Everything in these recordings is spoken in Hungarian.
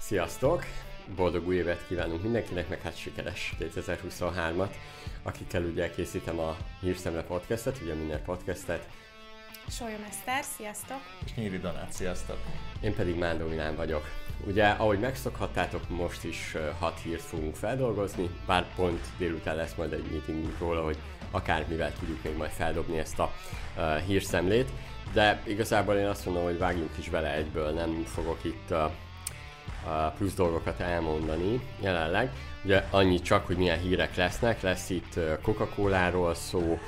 Sziasztok! Boldog új évet kívánunk mindenkinek, meg hát sikeres 2023-at, akikkel ugye készítem a Hírszemle podcastet, ugye minden podcastet. Sólyom Eszter, sziasztok! És Nyíri Donát, sziasztok! Én pedig Mándó Milán vagyok. Ugye, ahogy megszokhattátok, most is hat hírt fogunk feldolgozni, bár pont délután lesz majd egy meeting róla, hogy akármivel tudjuk még majd feldobni ezt a uh, hírszemlét, de igazából én azt mondom, hogy vágjunk is bele egyből, nem fogok itt uh, plusz dolgokat elmondani jelenleg. Ugye annyi csak, hogy milyen hírek lesznek, lesz itt Coca-Cola-ról szó,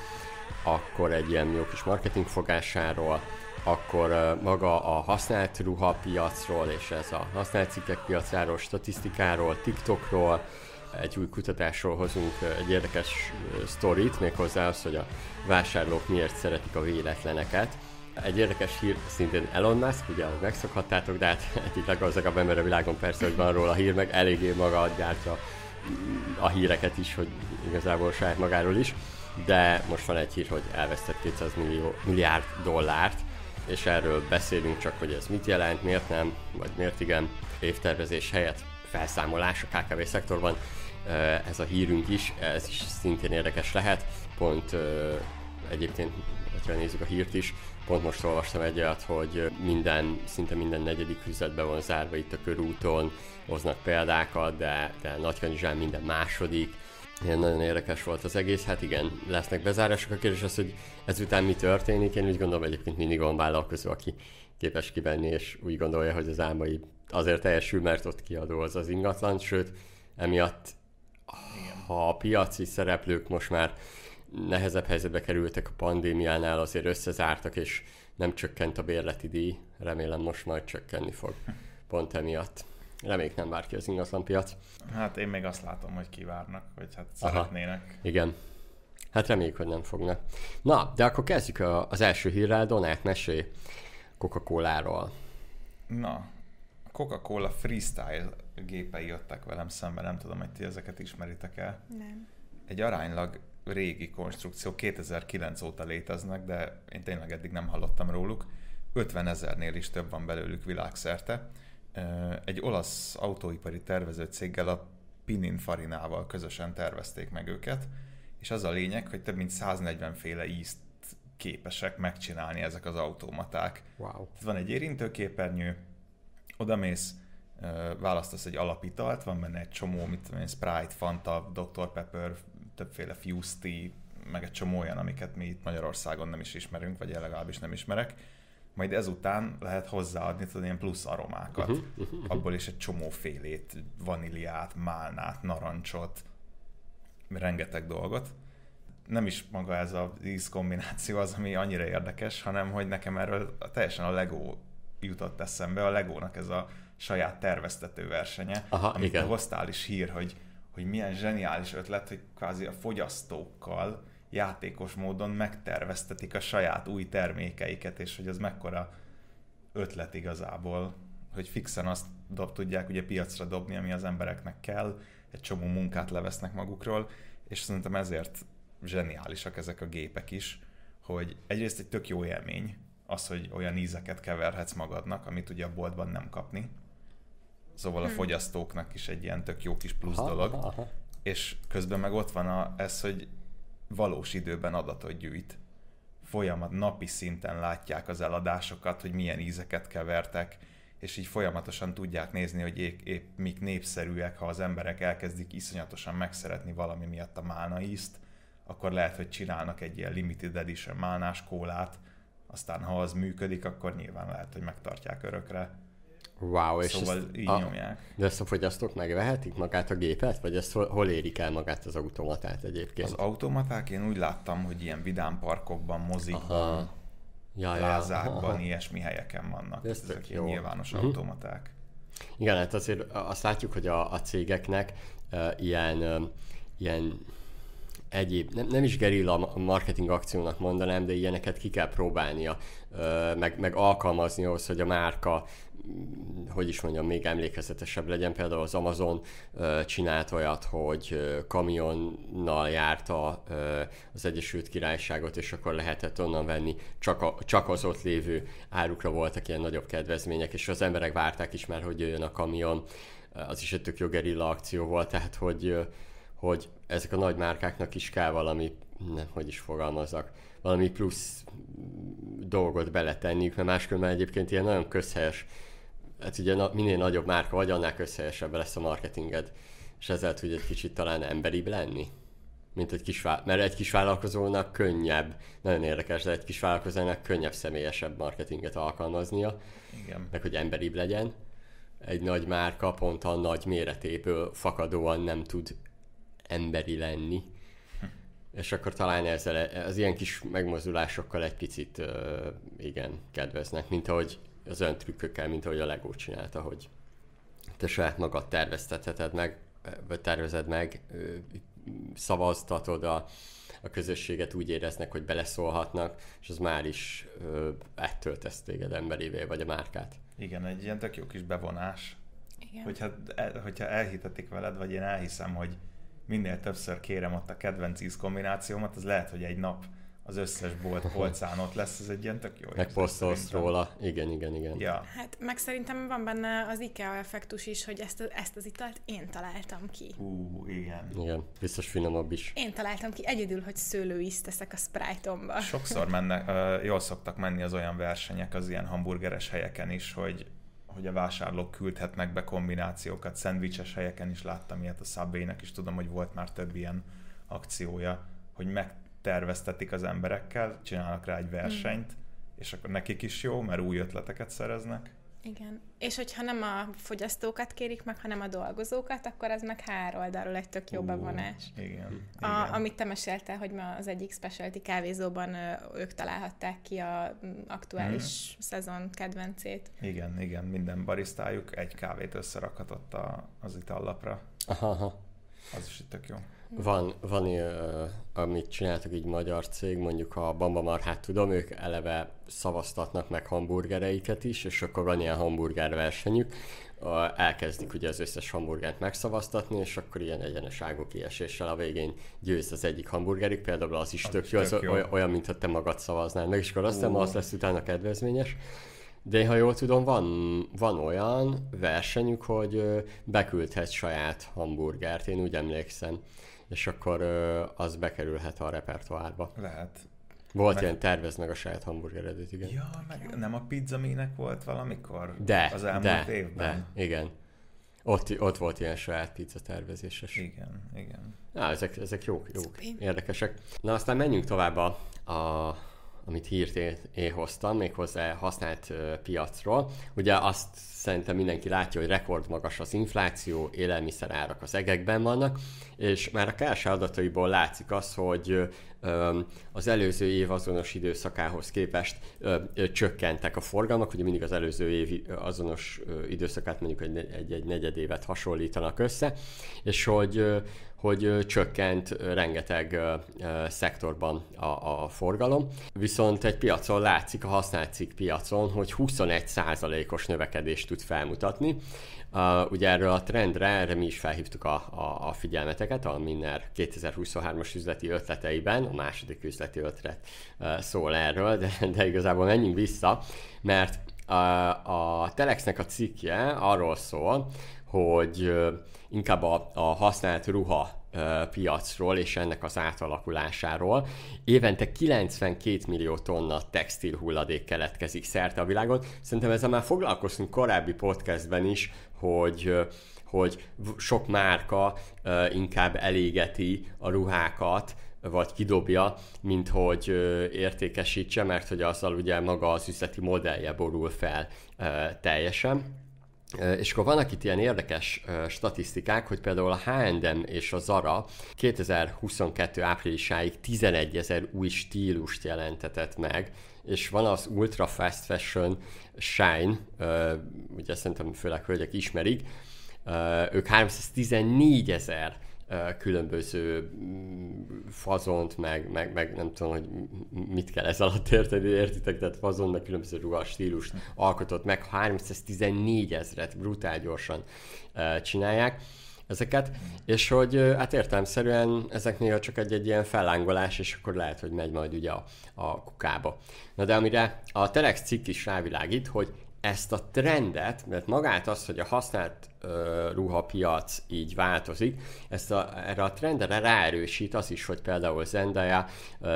akkor egy ilyen jó kis marketing fogásáról, akkor maga a használt ruhapiacról és ez a használt cikkek piacáról, statisztikáról, TikTokról, egy új kutatásról hozunk egy érdekes sztorit, méghozzá az, hogy a vásárlók miért szeretik a véletleneket egy érdekes hír szintén Elon Musk, ugye, ahogy megszokhattátok, de hát egyik leggazdagabb ember a világon persze, hogy van róla a hír, meg eléggé maga gyártja a híreket is, hogy igazából saját magáról is, de most van egy hír, hogy elvesztett 200 millió, milliárd dollárt, és erről beszélünk csak, hogy ez mit jelent, miért nem, vagy miért igen, évtervezés helyett felszámolás a KKV szektorban, ez a hírünk is, ez is szintén érdekes lehet, pont egyébként, ha nézzük a hírt is, Pont most olvastam egy olyat, hogy minden, szinte minden negyedik üzletbe van zárva itt a körúton, hoznak példákat, de, de Nagykanizsán minden második. Ilyen nagyon érdekes volt az egész. Hát igen, lesznek bezárások. A kérdés az, hogy ezután mi történik. Én úgy gondolom egyébként mindig van vállalkozó, aki képes kivenni, és úgy gondolja, hogy az álmai azért teljesül, mert ott kiadó az az ingatlan, sőt, emiatt ha a piaci szereplők most már nehezebb helyzetbe kerültek a pandémiánál, azért összezártak, és nem csökkent a bérleti díj. Remélem most majd csökkenni fog. Pont emiatt. Reméljük nem vár ki az ingatlan piac. Hát én még azt látom, hogy kivárnak, vagy hát Aha, szeretnének. Igen. Hát reméljük, hogy nem fognak. Na, de akkor kezdjük a, az első hírrel. Donát, mesélj Coca-Cola-ról. Na, a Coca-Cola Freestyle gépei jöttek velem szembe, nem tudom, hogy ti ezeket ismeritek el. Nem. Egy aránylag régi konstrukció, 2009 óta léteznek, de én tényleg eddig nem hallottam róluk. 50 ezernél is több van belőlük világszerte. Egy olasz autóipari tervező céggel, a Pininfarinával közösen tervezték meg őket, és az a lényeg, hogy több mint 140 féle ízt képesek megcsinálni ezek az automaták. Wow. Van egy érintőképernyő, odamész, választasz egy alapitalt, van benne egy csomó, mit tudom én, Sprite, Fanta, Dr. Pepper, többféle Fusty, meg egy csomó olyan, amiket mi itt Magyarországon nem is ismerünk, vagy legalábbis nem ismerek. Majd ezután lehet hozzáadni tudod, ilyen plusz aromákat. Uh-huh, uh-huh. Abból is egy csomó félét, vaníliát, málnát, narancsot, rengeteg dolgot. Nem is maga ez a íz kombináció az, ami annyira érdekes, hanem hogy nekem erről teljesen a Lego jutott eszembe, a Legónak ez a saját terveztető versenye, Aha, amit igen. hoztál is hír, hogy hogy milyen zseniális ötlet, hogy kvázi a fogyasztókkal játékos módon megterveztetik a saját új termékeiket, és hogy az mekkora ötlet igazából, hogy fixen azt dob, tudják ugye piacra dobni, ami az embereknek kell, egy csomó munkát levesznek magukról, és szerintem ezért zseniálisak ezek a gépek is, hogy egyrészt egy tök jó élmény az, hogy olyan ízeket keverhetsz magadnak, amit ugye a boltban nem kapni, Szóval a hmm. fogyasztóknak is egy ilyen tök jó kis plusz aha, dolog. Aha. És közben meg ott van a, ez, hogy valós időben adatot gyűjt. Folyamat, napi szinten látják az eladásokat, hogy milyen ízeket kevertek, és így folyamatosan tudják nézni, hogy épp, épp mik népszerűek, ha az emberek elkezdik iszonyatosan megszeretni valami miatt a málna ízt, akkor lehet, hogy csinálnak egy ilyen limited edition málnás kólát, aztán ha az működik, akkor nyilván lehet, hogy megtartják örökre. Wow, és szóval ezt így a, nyomják. De ezt a fogyasztók megvehetik magát a gépet, vagy ezt hol, hol érik el magát az automatát egyébként? Az automaták én úgy láttam, hogy ilyen vidámparkokban, mozikban, aha. Ja, lázákban, aha, aha. ilyesmi helyeken vannak. Ez Ezek jó. nyilvános uh-huh. automaták. Igen, hát azért azt látjuk, hogy a, a cégeknek uh, ilyen, uh, ilyen egyéb, nem, nem is gerilla marketing akciónak mondanám, de ilyeneket ki kell próbálnia, meg, meg alkalmazni ahhoz, hogy a márka hogy is mondjam, még emlékezetesebb legyen. Például az Amazon csinált olyat, hogy kamionnal járta az Egyesült Királyságot, és akkor lehetett onnan venni, csak, a, csak az ott lévő árukra voltak ilyen nagyobb kedvezmények, és az emberek várták is már, hogy jöjjön a kamion. Az is egy tök jó gerilla akció volt, tehát hogy, hogy ezek a nagy márkáknak is kell valami, nem, hogy is fogalmazzak, valami plusz dolgot beletenniük, mert máskülönben egyébként ilyen nagyon közhelyes hát ugye minél nagyobb márka vagy, annál közhelyesebb lesz a marketinged, és ezzel tud egy kicsit talán emberibb lenni. Mint egy kis, mert egy kis vállalkozónak könnyebb, nagyon érdekes, de egy kis vállalkozónak könnyebb személyesebb marketinget alkalmaznia, Igen. meg hogy emberibb legyen. Egy nagy márka pont a nagy méretéből fakadóan nem tud emberi lenni. Hm. És akkor talán ezzel az ilyen kis megmozdulásokkal egy picit, igen, kedveznek, mint ahogy az olyan trükkökkel, mint ahogy a Lego csinálta, hogy te saját magad terveztetheted meg, vagy tervezed meg, szavaztatod a, a közösséget, úgy éreznek, hogy beleszólhatnak, és az már is ö, ettől tesz téged emberévé, vagy a márkát. Igen, egy ilyen tök jó kis bevonás. Igen. Hogyha, e, hogyha elhitetik veled, vagy én elhiszem, hogy minél többször kérem ott a kedvenc íz kombinációmat, az lehet, hogy egy nap az összes bolt polcán ott lesz, ez egy ilyen tök jó. Megposztolsz róla, igen, igen, igen. Ja. Hát meg szerintem van benne az IKEA effektus is, hogy ezt, ezt az italt én találtam ki. Ú, igen. Igen, biztos finomabb is. Én találtam ki egyedül, hogy szőlőízt teszek a Sprite-omba. Sokszor mennek, jól szoktak menni az olyan versenyek az ilyen hamburgeres helyeken is, hogy hogy a vásárlók küldhetnek be kombinációkat, szendvicses helyeken is láttam ilyet a subway is, tudom, hogy volt már több ilyen akciója, hogy meg terveztetik az emberekkel, csinálnak rá egy versenyt, mm. és akkor nekik is jó, mert új ötleteket szereznek. Igen. És hogyha nem a fogyasztókat kérik meg, hanem a dolgozókat, akkor ez meg hár oldalról egy tök jó uh, bevonás. Igen, a, igen. Amit te meséltél, hogy ma az egyik specialty kávézóban ők találhatták ki a aktuális mm. szezon kedvencét. Igen, igen, minden barisztájuk egy kávét összerakhatott a, az itallapra. Aha, aha. Az is tök jó. Van, van uh, amit csináltak így magyar cég, mondjuk a Bamba Marhát tudom, ők eleve szavaztatnak meg hamburgereiket is, és akkor van ilyen hamburger versenyük, uh, elkezdik ugye az összes hamburgert megszavaztatni, és akkor ilyen egyenes kieséssel a végén győz az egyik hamburgerük, például az is tök jó, az jó. olyan, mintha te magad szavaznál meg, és akkor azt hiszem, az lesz utána kedvezményes. De ha jól tudom, van, van olyan versenyük, hogy beküldhet saját hamburgert, én úgy emlékszem és akkor ö, az bekerülhet a repertoárba. Lehet. Volt meg... ilyen, tervez meg a saját hamburgeredet, igen. Ja, meg nem a pizza minek volt valamikor? De, az elmúlt de, évben. De, igen. Ott, ott volt ilyen saját pizza tervezéses. Igen, igen. Na, ezek, ezek jók, jók, érdekesek. Na, aztán menjünk tovább a, a amit hírt én, én hoztam, méghozzá használt uh, piacról. Ugye azt szerintem mindenki látja, hogy rekordmagas az infláció, élelmiszerárak az egekben vannak, és már a KSH adataiból látszik az, hogy az előző év azonos időszakához képest csökkentek a forgalmak, ugye mindig az előző év azonos időszakát mondjuk egy, egy, egy negyedévet hasonlítanak össze, és hogy hogy csökkent rengeteg szektorban a, a forgalom. Viszont egy piacon látszik, a használt cikk piacon, hogy 21%-os növekedést tud felmutatni. Uh, ugye erről a trendre, erre mi is felhívtuk a, a, a figyelmeteket, a Minner 2023-as üzleti ötleteiben, a második üzleti ötlet uh, szól erről, de, de igazából menjünk vissza, mert a, a Telexnek a cikkje arról szól, hogy inkább a, a használt ruha piacról és ennek az átalakulásáról. Évente 92 millió tonna textil hulladék keletkezik szerte a világon. Szerintem ezzel már foglalkoztunk korábbi podcastben is, hogy hogy sok márka inkább elégeti a ruhákat, vagy kidobja, mint hogy értékesítse, mert hogy azzal ugye maga az üzleti modellje borul fel teljesen. És akkor vannak itt ilyen érdekes statisztikák, hogy például a H&M és a Zara 2022 áprilisáig 11 ezer új stílust jelentetett meg, és van az Ultra Fast Fashion Shine, ugye szerintem főleg hölgyek ismerik, ők 314 ezer különböző mm, fazont, meg, meg, meg nem tudom, hogy mit kell ez alatt érteni, értitek, tehát fazon, meg különböző ruhas stílust alkotott meg, 314 ezret brutál gyorsan csinálják ezeket, és hogy hát értelmszerűen ezeknél csak egy, egy ilyen fellángolás, és akkor lehet, hogy megy majd ugye a, a kukába. Na de amire a Telex cikk is rávilágít, hogy ezt a trendet, mert magát az, hogy a használt uh, ruhapiac így változik, ezt a, erre a trendre ráerősít az is, hogy például Zendaya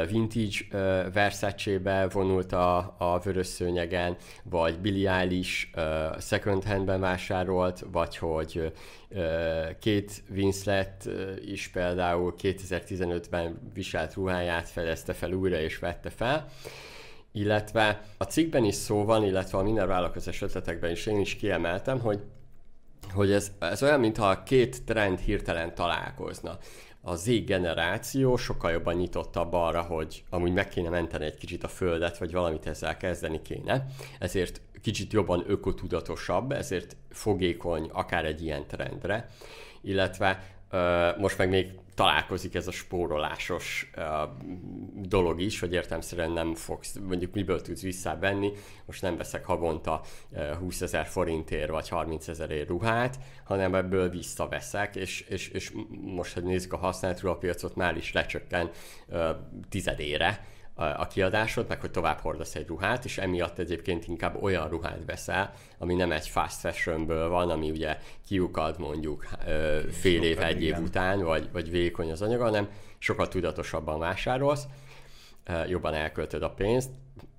vintage uh, Versace-be vonult a, a vörös szőnyegen, vagy Billie Eilish uh, second handben vásárolt, vagy hogy uh, Kate Winslet uh, is például 2015-ben viselt ruháját fedezte fel újra és vette fel. Illetve a cikkben is szó van, illetve a minden vállalkozás ötletekben is én is kiemeltem, hogy, hogy ez, ez olyan, mintha a két trend hirtelen találkozna. A Z generáció sokkal jobban nyitottabb arra, hogy amúgy meg kéne menteni egy kicsit a földet, vagy valamit ezzel kezdeni kéne. Ezért kicsit jobban ökotudatosabb, ezért fogékony akár egy ilyen trendre. Illetve most meg még találkozik ez a spórolásos uh, dolog is, hogy értelmszerűen nem fogsz, mondjuk miből tudsz visszavenni, most nem veszek havonta uh, 20 ezer forintért vagy 30 ezerért ruhát, hanem ebből visszaveszek, és, és, és most, hogy nézzük a használt ruhapiacot, már is lecsökken uh, tizedére, a kiadásod, meg hogy tovább hordasz egy ruhát, és emiatt egyébként inkább olyan ruhát veszel, ami nem egy fast fashionből van, ami ugye kiukad mondjuk fél év, egy év után, vagy, vagy vékony az anyaga, hanem sokkal tudatosabban vásárolsz, jobban elköltöd a pénzt,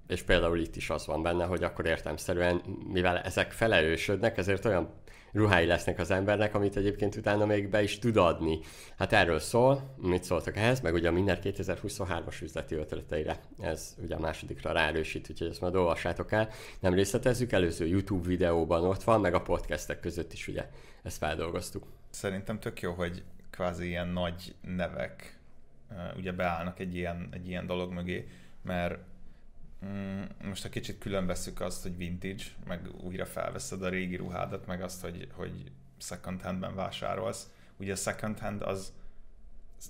és például itt is az van benne, hogy akkor értelmszerűen, mivel ezek felerősödnek, ezért olyan ruhái lesznek az embernek, amit egyébként utána még be is tud adni. Hát erről szól, mit szóltak ehhez, meg ugye a Miner 2023-as üzleti ötleteire, ez ugye a másodikra ráerősít, úgyhogy ezt majd olvassátok el. Nem részletezzük, előző YouTube videóban ott van, meg a podcastek között is ugye ezt feldolgoztuk. Szerintem tök jó, hogy kvázi ilyen nagy nevek ugye beállnak egy ilyen, egy ilyen dolog mögé, mert most a kicsit különbeszük azt, hogy vintage, meg újra felveszed a régi ruhádat, meg azt, hogy, hogy second handben vásárolsz. Ugye a second hand az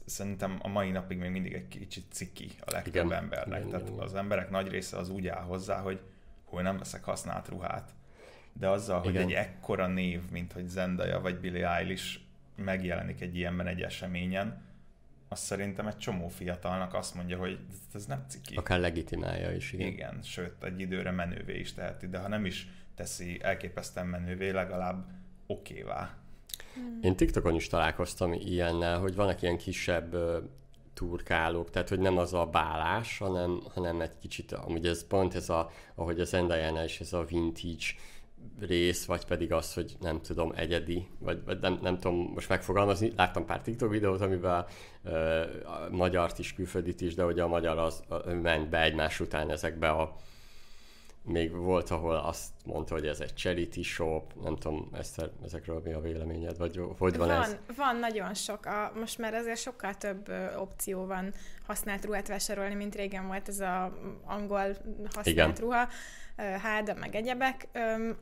szerintem a mai napig még mindig egy kicsit ciki a legtöbb igen. embernek. Igen, Tehát igen. az emberek nagy része az úgy áll hozzá, hogy hol nem veszek használt ruhát. De azzal, igen. hogy egy ekkora név, mint hogy Zendaya vagy Billie Eilish megjelenik egy ilyenben egy eseményen, azt szerintem egy csomó fiatalnak azt mondja, hogy ez nem ciki. Akár legitimálja is, igen. Igen, sőt, egy időre menővé is teheti, de ha nem is teszi elképesztően menővé, legalább okévá. Hmm. Én TikTokon is találkoztam ilyennel, hogy vannak ilyen kisebb turkálók, tehát hogy nem az a bálás, hanem, hanem egy kicsit, amúgy ez pont ez a, ahogy az Endajánál is ez a vintage rész, vagy pedig az, hogy nem tudom, egyedi, vagy, vagy nem, nem tudom most megfogalmazni. Láttam pár TikTok videót, amiben uh, a magyart is, külföldit is, de hogy a magyar az uh, ment be egymás után ezekbe a még volt, ahol azt mondta, hogy ez egy charity shop, nem tudom, Eszter, ezekről mi a véleményed, vagy hogy van, van ez? Van, nagyon sok. A, most már azért sokkal több ö, opció van használt ruhát vásárolni, mint régen volt ez a angol használt Igen. ruha háda, meg egyebek.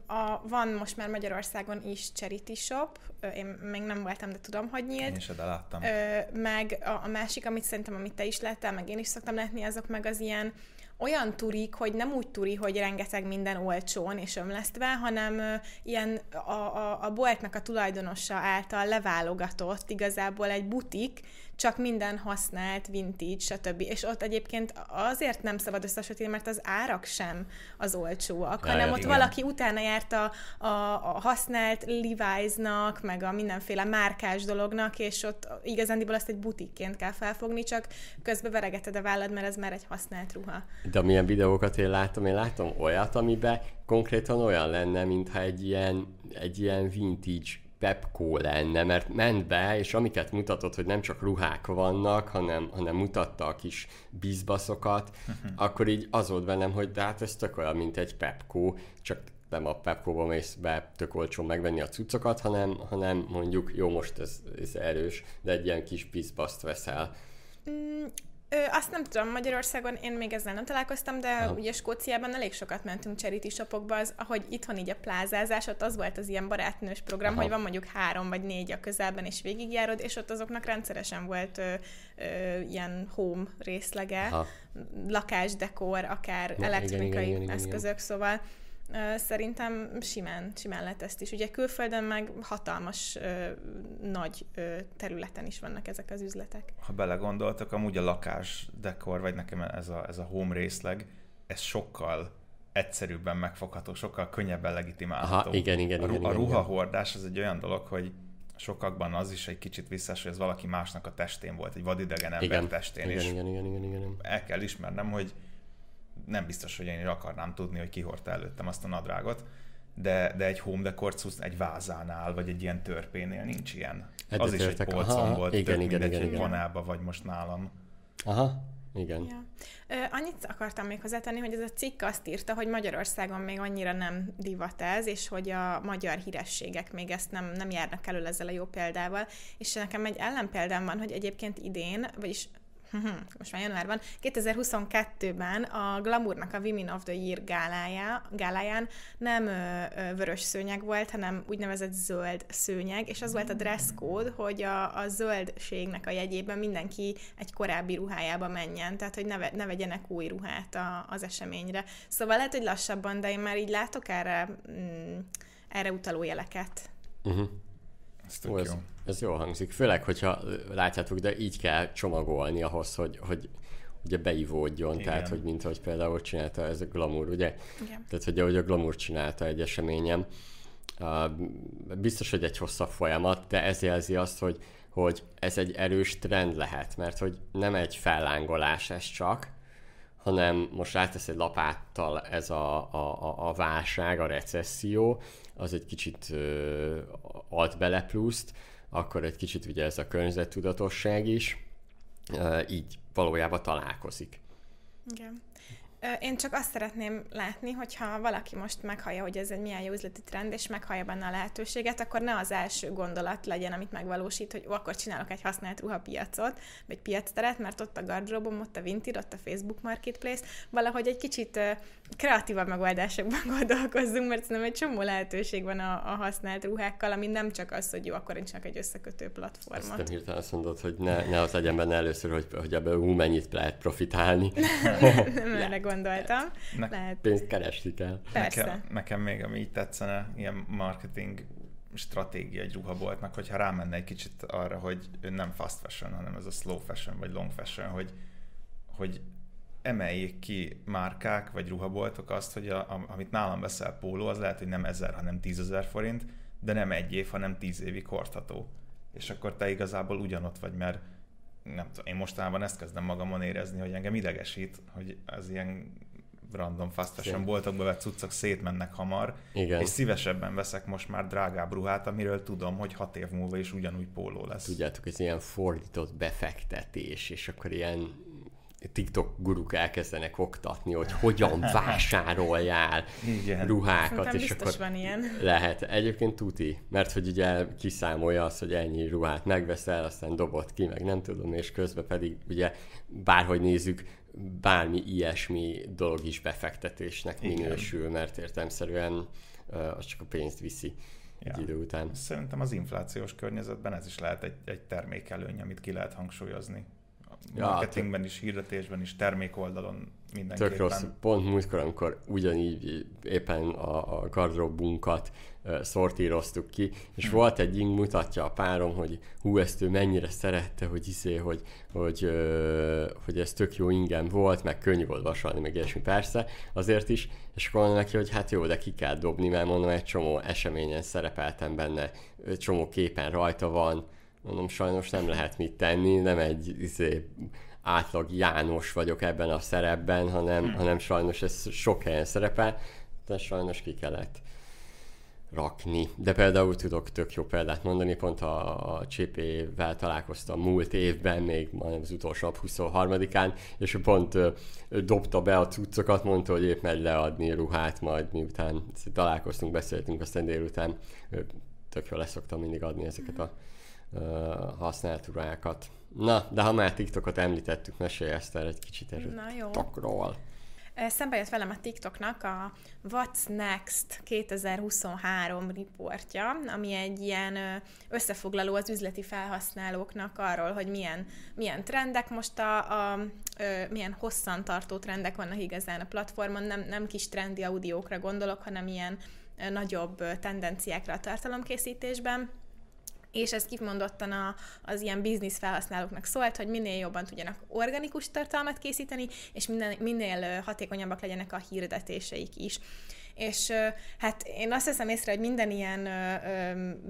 A, van most már Magyarországon is charity shop, én még nem voltam, de tudom, hogy nyílt. Én is láttam. Meg a, a másik, amit szerintem, amit te is láttál, meg én is szoktam látni, azok meg az ilyen olyan turik, hogy nem úgy turi, hogy rengeteg minden olcsón és ömlesztve, hanem ilyen a, a, a boltnak a tulajdonosa által leválogatott igazából egy butik, csak minden használt, vintage, stb. És ott egyébként azért nem szabad összehasonlítani, mert az árak sem az olcsóak, ja, hanem ja, ott igen. valaki utána járt a, a, a használt Levi's-nak, meg a mindenféle márkás dolognak, és ott igazándiból azt egy butikként kell felfogni, csak közben veregeted a vállad, mert ez már egy használt ruha. De milyen videókat én látom? Én látom olyat, amiben konkrétan olyan lenne, mintha egy ilyen, egy ilyen vintage Pepco lenne, mert ment be, és amiket mutatott, hogy nem csak ruhák vannak, hanem, hanem mutatta a kis bizbaszokat, uh-huh. akkor így az volt bennem, hogy de hát ez tök olyan, mint egy Pepco, csak nem a Pepco-ba mész be tök olcsón megvenni a cuccokat, hanem, hanem mondjuk, jó, most ez, ez erős, de egy ilyen kis bizbaszt veszel. Mm, Ö, azt nem tudom, Magyarországon én még ezzel nem találkoztam, de Aha. ugye Skóciában elég sokat mentünk charity shopokba, az, ahogy itthon így a plázázás, ott az volt az ilyen barátnős program, Aha. hogy van mondjuk három vagy négy a közelben, és végigjárod, és ott azoknak rendszeresen volt ö, ö, ilyen home részlege, Aha. lakásdekor, akár Na, elektronikai igen, igen, igen, eszközök, igen. szóval Szerintem simán, simán lehet ezt is. Ugye külföldön meg hatalmas ö, nagy ö, területen is vannak ezek az üzletek. Ha belegondoltak, amúgy a lakás dekor, vagy nekem ez a, ez a home részleg, ez sokkal egyszerűbben megfogható, sokkal könnyebben legitimálható. Aha, igen, igen, a, igen, a ruhahordás az egy olyan dolog, hogy sokakban az is egy kicsit visszás, hogy ez valaki másnak a testén volt, egy vadidegen ember igen, testén. Igen, igen, igen, igen, igen. El kell ismernem, hogy nem biztos, hogy én is akarnám tudni, hogy ki hordta előttem azt a nadrágot, de, de egy home decor egy vázánál, vagy egy ilyen törpénél nincs ilyen. Egyet az is egy polcon Aha, volt, igen, igen, mindegy, igen, igen. vanába vagy most nálam. Aha, igen. Ja. Ö, annyit akartam még hozzátenni, hogy ez a cikk azt írta, hogy Magyarországon még annyira nem divat ez, és hogy a magyar hírességek még ezt nem, nem járnak elő ezzel a jó példával, és nekem egy ellenpéldám van, hogy egyébként idén, vagyis most már januárban, 2022-ben a Glamournak a Women of the Year gálája, gáláján nem ö, ö, vörös szőnyeg volt, hanem úgynevezett zöld szőnyeg, és az volt a dress code, hogy a, a zöldségnek a jegyében mindenki egy korábbi ruhájába menjen, tehát hogy ne, ne vegyenek új ruhát a, az eseményre. Szóval lehet, hogy lassabban, de én már így látok erre, mm, erre utaló jeleket. Uh-huh. Ez, Ó, ez, jó. ez jól hangzik. Főleg, hogyha látjátok, de így kell csomagolni ahhoz, hogy, hogy ugye beivódjon, Igen. tehát, hogy mint ahogy például csinálta ez a glamour, ugye? Igen. Tehát, hogy ahogy a glamour csinálta egy eseményem. Uh, biztos, hogy egy hosszabb folyamat, de ez jelzi azt, hogy, hogy ez egy erős trend lehet, mert hogy nem egy fellángolás ez csak, hanem most rátesz egy lapáttal ez a, a, a válság, a recesszió, az egy kicsit alt bele pluszt, akkor egy kicsit ugye ez a környezettudatosság is, így valójában találkozik. Igen. Én csak azt szeretném látni, hogyha valaki most meghallja, hogy ez egy milyen jó üzleti trend, és meghallja benne a lehetőséget, akkor ne az első gondolat legyen, amit megvalósít, hogy ó, akkor csinálok egy használt ruhapiacot, vagy piacteret, mert ott a gardróbom, ott a Vinted, ott a Facebook Marketplace, valahogy egy kicsit kreatívabb megoldásokban gondolkozzunk, mert szerintem egy csomó lehetőség van a, a használt ruhákkal, ami nem csak az, hogy jó, akkor csak egy összekötő platformot. Ezt nem hirtelen azt mondod, hogy ne, ne az legyen benne először, hogy, hogy ebből mennyit lehet profitálni. nem, nem erre gondoltam. Ne, Lehet. Pénzt keresni kell. Persze. Nekem, nekem még, ami így tetszene, ilyen marketing stratégia egy ruhaboltnak, hogyha rámenne egy kicsit arra, hogy nem fast fashion, hanem ez a slow fashion, vagy long fashion, hogy, hogy emeljék ki márkák, vagy ruhaboltok azt, hogy a, a, amit nálam veszel póló, az lehet, hogy nem ezer, hanem tízezer forint, de nem egy év, hanem tíz évig hordható. És akkor te igazából ugyanott vagy, mert nem tudom, én mostanában ezt kezdem magamon érezni, hogy engem idegesít, hogy az ilyen random fast fashion boltokba vett cuccok szétmennek hamar, Igen. és szívesebben veszek most már drágább ruhát, amiről tudom, hogy hat év múlva is ugyanúgy póló lesz. Tudjátok, ez ilyen fordított befektetés, és akkor ilyen TikTok guruk elkezdenek oktatni, hogy hogyan vásároljál Igen. ruhákat, Szerintem és akkor van ilyen. lehet. Egyébként tuti, mert hogy ugye kiszámolja azt, hogy ennyi ruhát megveszel, aztán dobott ki, meg nem tudom, és közben pedig ugye bárhogy nézzük, bármi ilyesmi dolog is befektetésnek Igen. minősül, mert értelmszerűen az csak a pénzt viszi ja. egy idő után. Szerintem az inflációs környezetben ez is lehet egy, egy termékelőny, amit ki lehet hangsúlyozni marketingben is, hirdetésben is, termékoldalon mindenképpen. Tök rossz. Pont múltkor, amikor ugyanígy éppen a, a gardróbunkat szortíroztuk ki, és hmm. volt egy ing mutatja a párom, hogy hú, ezt ő mennyire szerette, hogy hiszé, hogy, hogy, uh, hogy ez tök jó ingem volt, meg könnyű volt vasalni, meg ilyesmi persze, azért is, és akkor mondom neki, hogy hát jó, de ki kell dobni, mert mondom, egy csomó eseményen szerepeltem benne, csomó képen rajta van, Mondom, sajnos nem lehet mit tenni, nem egy izé, átlag János vagyok ebben a szerepben, hanem, hmm. hanem sajnos ez sok helyen szerepel, de sajnos ki kellett rakni. De például tudok tök jó példát mondani, pont a, a CP-vel találkoztam múlt évben, még majdnem az utolsó nap 23-án, és pont ö, dobta be a cuccokat, mondta, hogy épp megy leadni ruhát, majd miután találkoztunk, beszéltünk, aztán délután ö, tök jól leszoktam mindig adni ezeket a használaturákat. Na, de ha már TikTokot említettük, mesélj ezt el egy kicsit erről. Na jó. TikTokról. Szembe jött velem a TikToknak a What's Next 2023 riportja, ami egy ilyen összefoglaló az üzleti felhasználóknak arról, hogy milyen, milyen trendek most a, a, a milyen hosszan tartó trendek vannak igazán a platformon, nem, nem kis trendi audiókra gondolok, hanem ilyen nagyobb tendenciákra a tartalomkészítésben és ez kimondottan a, az ilyen biznisz felhasználóknak szólt, hogy minél jobban tudjanak organikus tartalmat készíteni, és minél, minél hatékonyabbak legyenek a hirdetéseik is és hát én azt hiszem észre, hogy minden ilyen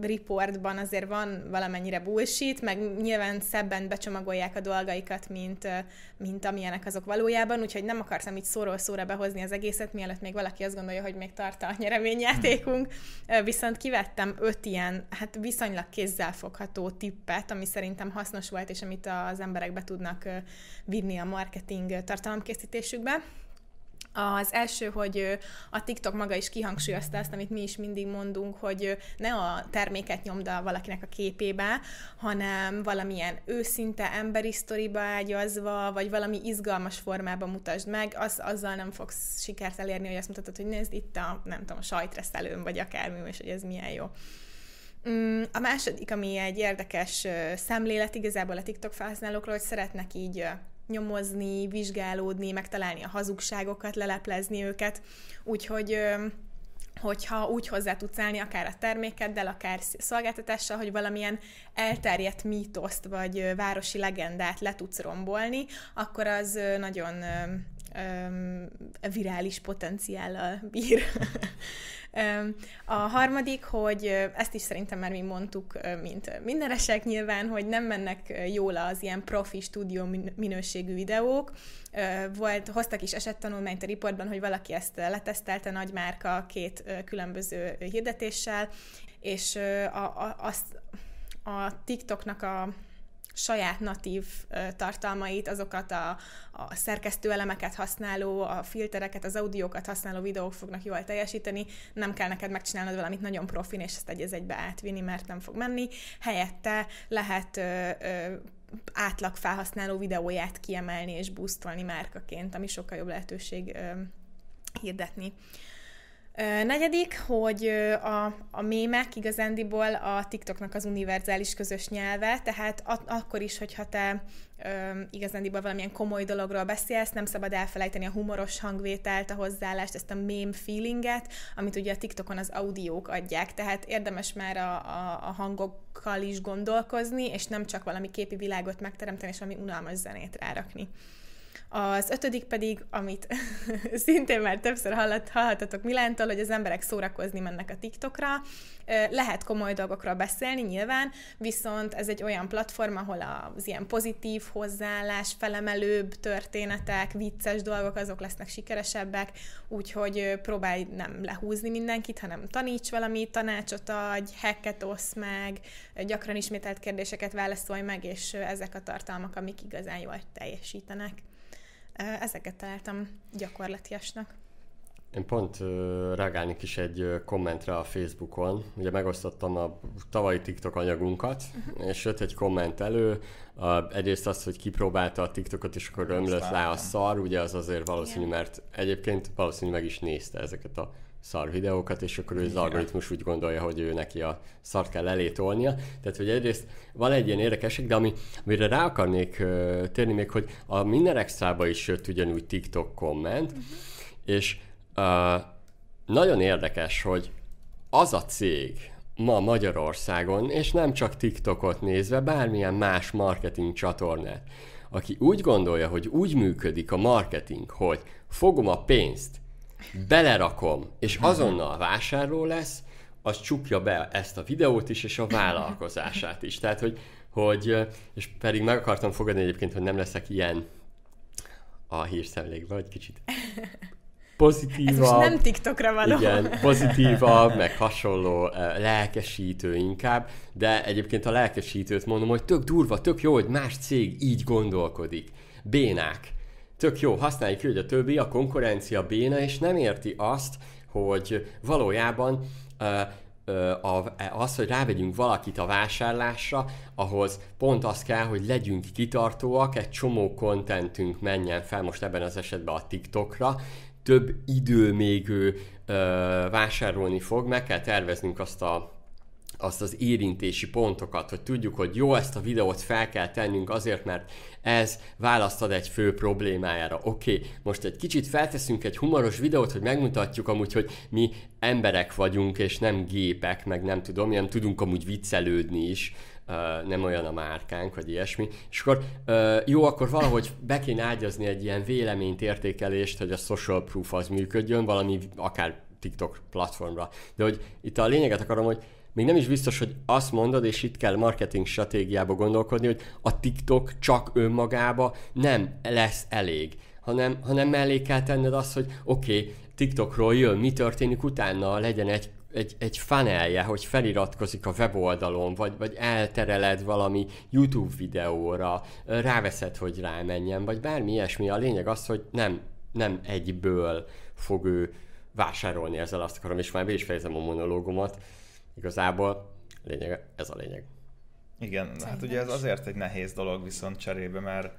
reportban azért van valamennyire bullshit, meg nyilván szebben becsomagolják a dolgaikat, mint, mint amilyenek azok valójában, úgyhogy nem akartam így szóról szóra behozni az egészet, mielőtt még valaki azt gondolja, hogy még tart a nyereményjátékunk, viszont kivettem öt ilyen, hát viszonylag kézzelfogható tippet, ami szerintem hasznos volt, és amit az emberek be tudnak vinni a marketing tartalomkészítésükbe. Az első, hogy a TikTok maga is kihangsúlyozta azt, amit mi is mindig mondunk, hogy ne a terméket nyomd a valakinek a képébe, hanem valamilyen őszinte emberi sztoriba ágyazva, vagy valami izgalmas formában mutasd meg, az, azzal nem fogsz sikert elérni, hogy azt mutatod, hogy nézd itt a, nem tudom, a sajtreszelőm, vagy akármi, és hogy ez milyen jó. Mm, a második, ami egy érdekes szemlélet igazából a TikTok felhasználókról, hogy szeretnek így nyomozni, vizsgálódni, megtalálni a hazugságokat, leleplezni őket, úgyhogy hogyha úgy hozzá tudsz állni akár a termékeddel, akár szolgáltatással, hogy valamilyen elterjedt mítoszt vagy városi legendát le tudsz rombolni, akkor az nagyon virális potenciállal bír. A harmadik, hogy ezt is szerintem már mi mondtuk, mint mindenesek nyilván, hogy nem mennek jól az ilyen profi stúdió minőségű videók. Volt, hoztak is esettanulmányt a riportban, hogy valaki ezt letesztelte nagy márka két különböző hirdetéssel, és a, a, azt, a TikToknak a saját natív tartalmait, azokat a, a szerkesztő elemeket használó, a filtereket, az audiókat használó videók fognak jól teljesíteni, nem kell neked megcsinálnod valamit nagyon profin, és ezt egy egybe átvinni, mert nem fog menni. Helyette lehet ö, ö, átlag felhasználó videóját kiemelni és boostolni márkaként, ami sokkal jobb lehetőség ö, hirdetni. Negyedik, hogy a, a mémek igazándiból a TikToknak az univerzális közös nyelve, tehát a, akkor is, hogyha te ö, igazándiból valamilyen komoly dologról beszélsz, nem szabad elfelejteni a humoros hangvételt, a hozzáállást, ezt a meme feelinget, amit ugye a TikTokon az audiók adják, tehát érdemes már a, a, a hangokkal is gondolkozni, és nem csak valami képi világot megteremteni, és valami unalmas zenét rárakni. Az ötödik pedig, amit szintén már többször hallat, hallhatatok Milántól, hogy az emberek szórakozni mennek a TikTokra. Lehet komoly dolgokról beszélni nyilván, viszont ez egy olyan platform, ahol az ilyen pozitív hozzáállás, felemelőbb történetek, vicces dolgok, azok lesznek sikeresebbek, úgyhogy próbálj nem lehúzni mindenkit, hanem taníts valamit, tanácsot adj, hacket osz meg, gyakran ismételt kérdéseket válaszolj meg, és ezek a tartalmak, amik igazán jól teljesítenek. Ezeket találtam gyakorlatiasnak. Én pont uh, reagálnék is egy uh, kommentre a Facebookon. Ugye megosztottam a tavalyi TikTok anyagunkat, uh-huh. és jött egy komment elő. Uh, egyrészt az, hogy kipróbálta a TikTokot, és akkor ömlött le a szar, ugye az azért valószínű, mert egyébként valószínű meg is nézte ezeket a szar videókat, és akkor ő az algoritmus úgy gondolja, hogy ő neki a szart kell elétolnia. Tehát, hogy egyrészt van egy ilyen érdekesség, de ami, amire rá akarnék uh, térni még, hogy a minden extrába is jött ugyanúgy TikTok komment, uh-huh. és uh, nagyon érdekes, hogy az a cég ma Magyarországon, és nem csak TikTokot nézve, bármilyen más marketing csatornát, aki úgy gondolja, hogy úgy működik a marketing, hogy fogom a pénzt, belerakom, és azonnal vásárló lesz, az csukja be ezt a videót is, és a vállalkozását is. Tehát, hogy, hogy és pedig meg akartam fogadni egyébként, hogy nem leszek ilyen a hírszemlékben, vagy kicsit pozitívabb. Ez most nem TikTokra való. Igen, pozitívabb, meg hasonló, lelkesítő inkább, de egyébként a lelkesítőt mondom, hogy tök durva, tök jó, hogy más cég így gondolkodik. Bénák tök jó, használjuk ki, hogy a többi, a konkurencia béna, és nem érti azt, hogy valójában uh, az, hogy rávegyünk valakit a vásárlásra, ahhoz pont az kell, hogy legyünk kitartóak, egy csomó kontentünk menjen fel, most ebben az esetben a TikTokra, több idő még ő ö, vásárolni fog, meg kell terveznünk azt a azt az érintési pontokat, hogy tudjuk, hogy jó, ezt a videót fel kell tennünk azért, mert ez választad egy fő problémájára. Oké, okay, most egy kicsit felteszünk egy humoros videót, hogy megmutatjuk amúgy, hogy mi emberek vagyunk, és nem gépek, meg nem tudom, nem tudunk amúgy viccelődni is, Uh, nem olyan a márkánk, vagy ilyesmi. És akkor uh, jó, akkor valahogy be kéne ágyazni egy ilyen véleményt, értékelést, hogy a social proof az működjön, valami akár TikTok platformra. De hogy itt a lényeget akarom, hogy még nem is biztos, hogy azt mondod, és itt kell marketing stratégiába gondolkodni, hogy a TikTok csak önmagába nem lesz elég, hanem, hanem mellé kell tenned azt, hogy oké, okay, TikTokról jön, mi történik utána, legyen egy egy, egy funnelje, hogy feliratkozik a weboldalon, vagy, vagy eltereled valami YouTube videóra, ráveszed, hogy rámenjen, vagy bármi ilyesmi. A lényeg az, hogy nem, nem egyből fog ő vásárolni ezzel azt akarom, és már be is fejezem a monológomat, Igazából lényeg, ez a lényeg. Igen, Szerintem hát ugye ez azért egy nehéz dolog viszont cserébe, mert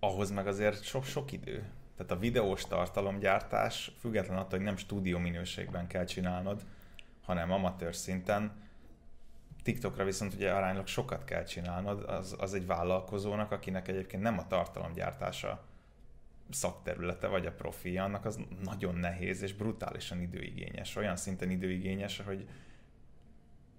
ahhoz meg azért sok-sok idő. Tehát a videós tartalomgyártás, független attól, hogy nem stúdió minőségben kell csinálnod, hanem amatőr szinten, TikTokra viszont ugye aránylag sokat kell csinálnod, az, az egy vállalkozónak, akinek egyébként nem a tartalomgyártása szakterülete vagy a profi, annak az nagyon nehéz és brutálisan időigényes. Olyan szinten időigényes, hogy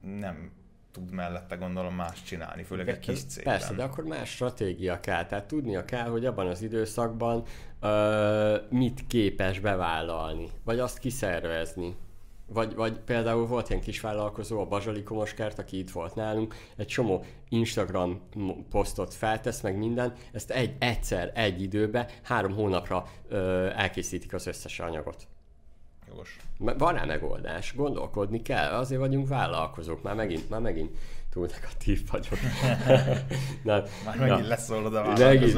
nem tud mellette gondolom más csinálni, főleg egy kis cégben. Persze, de akkor más stratégia kell. Tehát tudnia kell, hogy abban az időszakban uh, mit képes bevállalni, vagy azt kiszervezni. Vagy, vagy például volt ilyen kisvállalkozó, a Bazsali Komoskert, aki itt volt nálunk, egy csomó Instagram posztot feltesz, meg minden, ezt egy, egyszer, egy időbe, három hónapra ö, elkészítik az összes anyagot. Jogos. Van rá megoldás, gondolkodni kell, azért vagyunk vállalkozók, már megint, már megint túl negatív vagyok. nem, már megint na, leszólod a megint,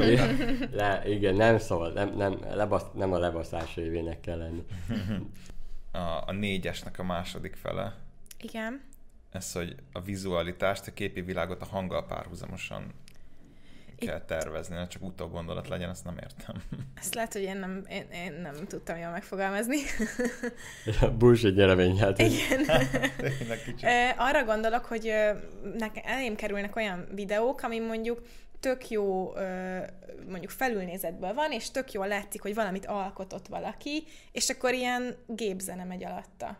le, igen, nem szabad, nem, nem, lebasz, nem a lebaszás évének kell lenni. a, a négyesnek a második fele. Igen. Ez, hogy a vizualitást, a képi világot a hanggal párhuzamosan kell tervezni, ne csak utógondolat legyen, ezt nem értem. Ezt lehet, hogy én nem, én, én nem tudtam jól megfogalmazni. Bush egy nyereményjáték. Igen. Arra gondolok, hogy nekem elém kerülnek olyan videók, ami mondjuk tök jó mondjuk felülnézetből van, és tök jól látszik, hogy valamit alkotott valaki, és akkor ilyen gépzene megy alatta.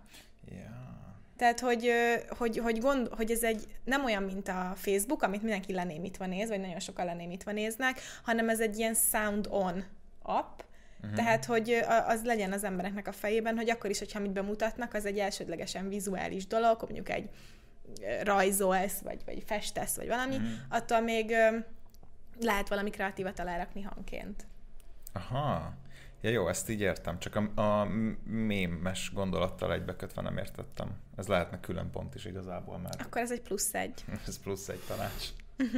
Yeah. Tehát, hogy, hogy, hogy, gond, hogy ez egy nem olyan, mint a Facebook, amit mindenki lenémítva néz, vagy nagyon sokan lenémítva néznek, hanem ez egy ilyen sound on app, Uh-huh. Tehát, hogy az legyen az embereknek a fejében, hogy akkor is, hogyha amit bemutatnak, az egy elsődlegesen vizuális dolog, mondjuk egy rajzolsz, vagy, vagy festesz, vagy valami, uh-huh. attól még lehet valami kreatívat alárakni hangként. Aha. Ja jó, ezt így értem, csak a, a mémes gondolattal egybekötve nem értettem. Ez lehetne külön pont is igazából már. Akkor ez egy plusz egy. ez plusz egy tanács.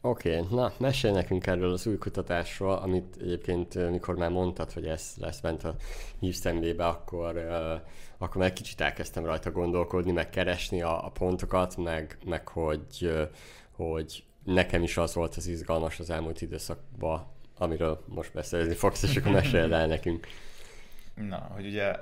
Oké, okay, na, mesélj nekünk erről az új kutatásról, amit egyébként, mikor már mondtad, hogy ez lesz bent a hírszemlébe, akkor, uh, akkor már kicsit elkezdtem rajta gondolkodni, meg keresni a, a pontokat, meg, meg hogy, uh, hogy nekem is az volt az izgalmas az elmúlt időszakban, amiről most beszélni fogsz, és akkor meséld el nekünk. Na, hogy ugye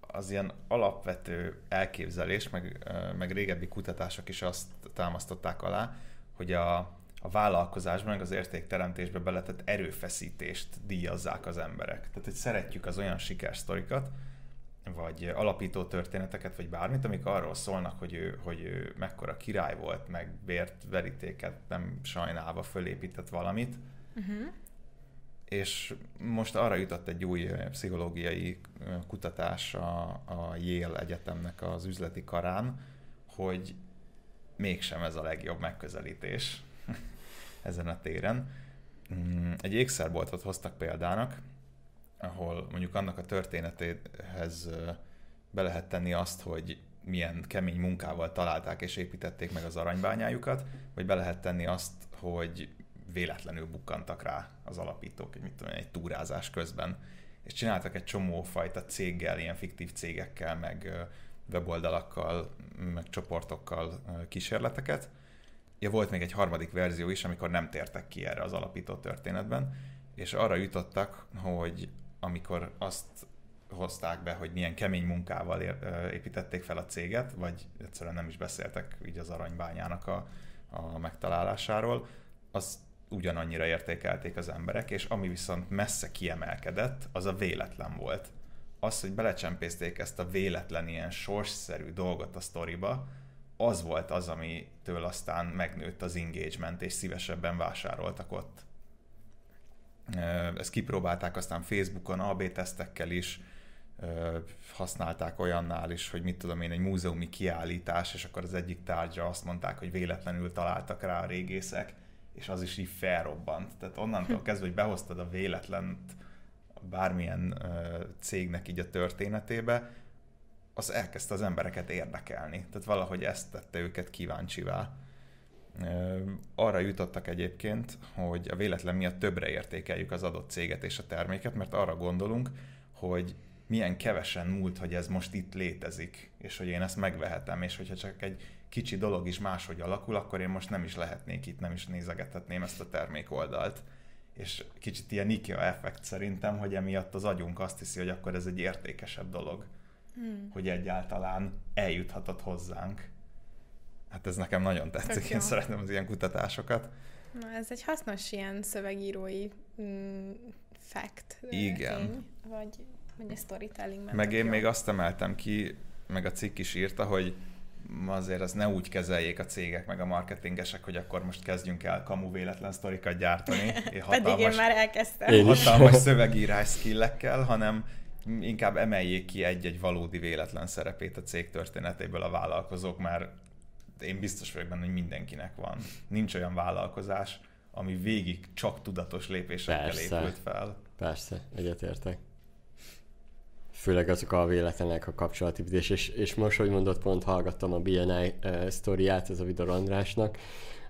az ilyen alapvető elképzelés, meg, meg régebbi kutatások is azt támasztották alá, hogy a, a vállalkozásban, meg az értékteremtésbe beletett erőfeszítést díjazzák az emberek. Tehát, hogy szeretjük az olyan sikersztorikat, vagy alapító történeteket, vagy bármit, amik arról szólnak, hogy ő, hogy ő mekkora király volt, meg vért, verítéket nem sajnálva fölépített valamit. Uh-huh. És most arra jutott egy új pszichológiai kutatás a, a Yale Egyetemnek az üzleti karán, hogy mégsem ez a legjobb megközelítés ezen a téren. Mm, egy ékszerboltot hoztak példának, ahol mondjuk annak a történetéhez be lehet tenni azt, hogy milyen kemény munkával találták és építették meg az aranybányájukat, vagy be lehet tenni azt, hogy véletlenül bukkantak rá az alapítók, egy, mit tudom, egy túrázás közben, és csináltak egy csomó fajta céggel, ilyen fiktív cégekkel, meg weboldalakkal, meg csoportokkal kísérleteket. Ja, volt még egy harmadik verzió is, amikor nem tértek ki erre az alapító történetben, és arra jutottak, hogy amikor azt hozták be, hogy milyen kemény munkával építették fel a céget, vagy egyszerűen nem is beszéltek így az aranybányának a, a megtalálásáról, az ugyanannyira értékelték az emberek, és ami viszont messze kiemelkedett, az a véletlen volt. Az, hogy belecsempészték ezt a véletlen ilyen sorsszerű dolgot a sztoriba, az volt az, amitől aztán megnőtt az engagement, és szívesebben vásároltak ott. Ezt kipróbálták aztán Facebookon, AB tesztekkel is, használták olyannál is, hogy mit tudom én, egy múzeumi kiállítás, és akkor az egyik tárgyra azt mondták, hogy véletlenül találtak rá a régészek, és az is így felrobbant. Tehát onnantól hm. kezdve, hogy behoztad a véletlent bármilyen cégnek így a történetébe, az elkezdte az embereket érdekelni. Tehát valahogy ezt tette őket kíváncsivá. Arra jutottak egyébként, hogy a véletlen miatt többre értékeljük az adott céget és a terméket, mert arra gondolunk, hogy milyen kevesen múlt, hogy ez most itt létezik, és hogy én ezt megvehetem, és hogyha csak egy kicsi dolog is máshogy alakul, akkor én most nem is lehetnék itt, nem is nézegethetném ezt a termék oldalt. És kicsit ilyen Ikea effekt szerintem, hogy emiatt az agyunk azt hiszi, hogy akkor ez egy értékesebb dolog, hmm. hogy egyáltalán eljuthatott hozzánk. Hát ez nekem nagyon tetszik, én szeretem az ilyen kutatásokat. Na, ez egy hasznos ilyen szövegírói mm, fact. Igen. Tény, vagy, vagy a storytelling. Meg én jó. még azt emeltem ki, meg a cikk is írta, hogy azért az ne úgy kezeljék a cégek meg a marketingesek, hogy akkor most kezdjünk el kamu véletlen sztorikat gyártani. Hatalmas, Pedig én már elkezdtem. Én hatalmas szövegírás skillekkel, hanem inkább emeljék ki egy-egy valódi véletlen szerepét a cég történetéből a vállalkozók, mert én biztos vagyok benne, hogy mindenkinek van. Nincs olyan vállalkozás, ami végig csak tudatos lépésekkel Persze. épült fel. Persze, egyetértek főleg azok a véletlenek a kapcsolatépítés, és, és most, hogy mondott, pont hallgattam a BNI uh, sztoriát, ez a Vidor Andrásnak,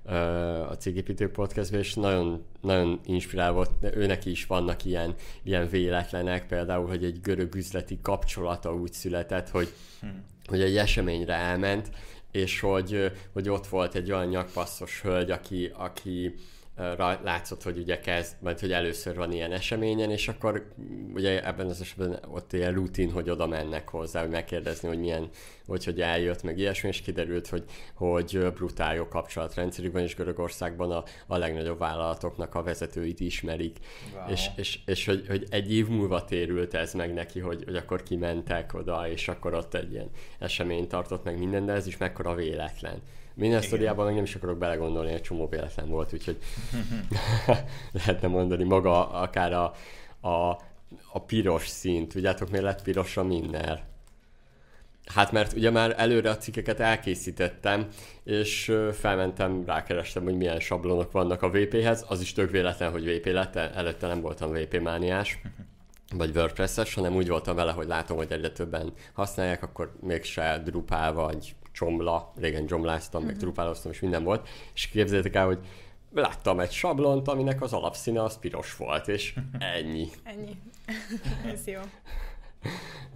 uh, a Cégépítő podcastben, és nagyon, nagyon inspirál de őnek is vannak ilyen, ilyen véletlenek, például, hogy egy görög üzleti kapcsolata úgy született, hogy, hmm. hogy egy eseményre elment, és hogy, hogy ott volt egy olyan nyakpasszos hölgy, aki, aki látszott, hogy ugye kezd, vagy hogy először van ilyen eseményen, és akkor ugye ebben az esetben ott ilyen rutin, hogy oda mennek hozzá, hogy megkérdezni, hogy milyen, hogy, hogy eljött, meg ilyesmi, és kiderült, hogy, hogy brutál jó kapcsolatrendszerük van, és Görögországban a, a legnagyobb vállalatoknak a vezetőit ismerik, wow. és, és, és hogy, hogy egy év múlva térült ez meg neki, hogy, hogy akkor kimentek oda, és akkor ott egy ilyen eseményt tartott meg minden, de ez is mekkora véletlen minden sztoriában meg nem is akarok belegondolni, egy csomó véletlen volt, úgyhogy lehetne mondani maga akár a, a, a piros szín. Tudjátok, miért lett piros a minden? Hát mert ugye már előre a cikkeket elkészítettem, és felmentem, rákerestem, hogy milyen sablonok vannak a VP-hez, az is tök véletlen, hogy VP lett, előtte nem voltam VP mániás, vagy WordPress-es, hanem úgy voltam vele, hogy látom, hogy egyre többen használják, akkor mégse Drupal vagy csomla, régen csomláztam, uh-huh. meg mhm. trupáloztam, és minden volt, és képzeljétek el, hogy láttam egy sablont, aminek az alapszíne az piros volt, és ennyi. ennyi. ez jó.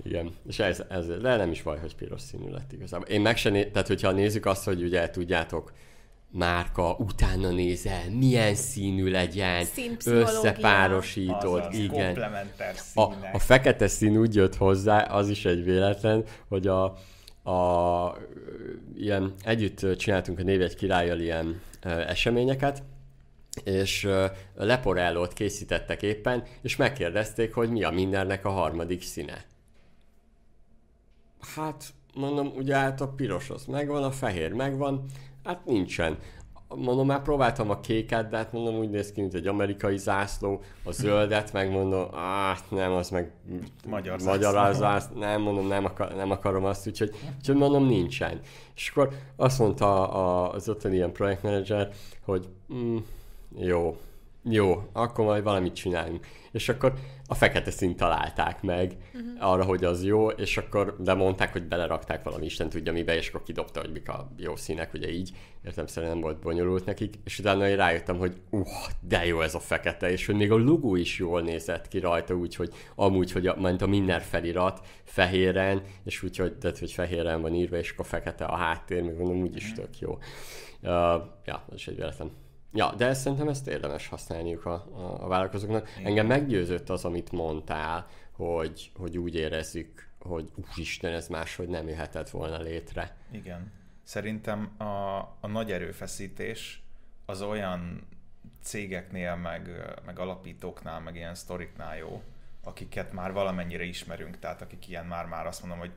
Igen, és ez, ez, de nem is baj, hogy piros színű lett igazából. Én meg se né- tehát hogyha nézzük azt, hogy ugye tudjátok, márka, utána nézel, milyen színű legyen, összepárosítod, igen. A, a fekete szín úgy jött hozzá, az is egy véletlen, hogy a, a, ilyen, együtt csináltunk a Név királyjal ilyen eseményeket, és leporellót készítettek éppen, és megkérdezték, hogy mi a mindennek a harmadik színe. Hát, mondom, ugye hát a piros az megvan, a fehér megvan, hát nincsen mondom, már próbáltam a kéket, de hát mondom, úgy néz ki, mint egy amerikai zászló, a zöldet megmondom, ah, nem, az meg magyar, magyar zászló, nem, mondom, nem, akar, nem akarom azt, úgyhogy, úgyhogy mondom, nincsen. És akkor azt mondta az ottani ilyen projektmenedzser, hogy mm, jó, jó, akkor majd valamit csinálunk. És akkor a fekete színt találták meg uh-huh. arra, hogy az jó, és akkor de mondták, hogy belerakták valami Isten tudja mibe, és akkor kidobta, hogy mik a jó színek, ugye így, értem szerint nem volt bonyolult nekik, és utána én rájöttem, hogy uh, de jó ez a fekete, és hogy még a logó is jól nézett ki rajta, úgyhogy amúgy, hogy a, ment a minden felirat fehéren, és úgyhogy, tehát, hogy fehéren van írva, és akkor fekete a háttér, még mondom, úgyis tök jó. Uh, ja, ez egy véletlen. Ja, de ezt szerintem ezt érdemes használniuk a, a, a vállalkozóknak. Igen. Engem meggyőzött az, amit mondtál, hogy, hogy úgy érezzük, hogy úristen, ez máshogy nem jöhetett volna létre. Igen. Szerintem a, a nagy erőfeszítés az olyan cégeknél, meg, meg alapítóknál, meg ilyen sztoriknál jó, akiket már valamennyire ismerünk, tehát akik ilyen már-már azt mondom, hogy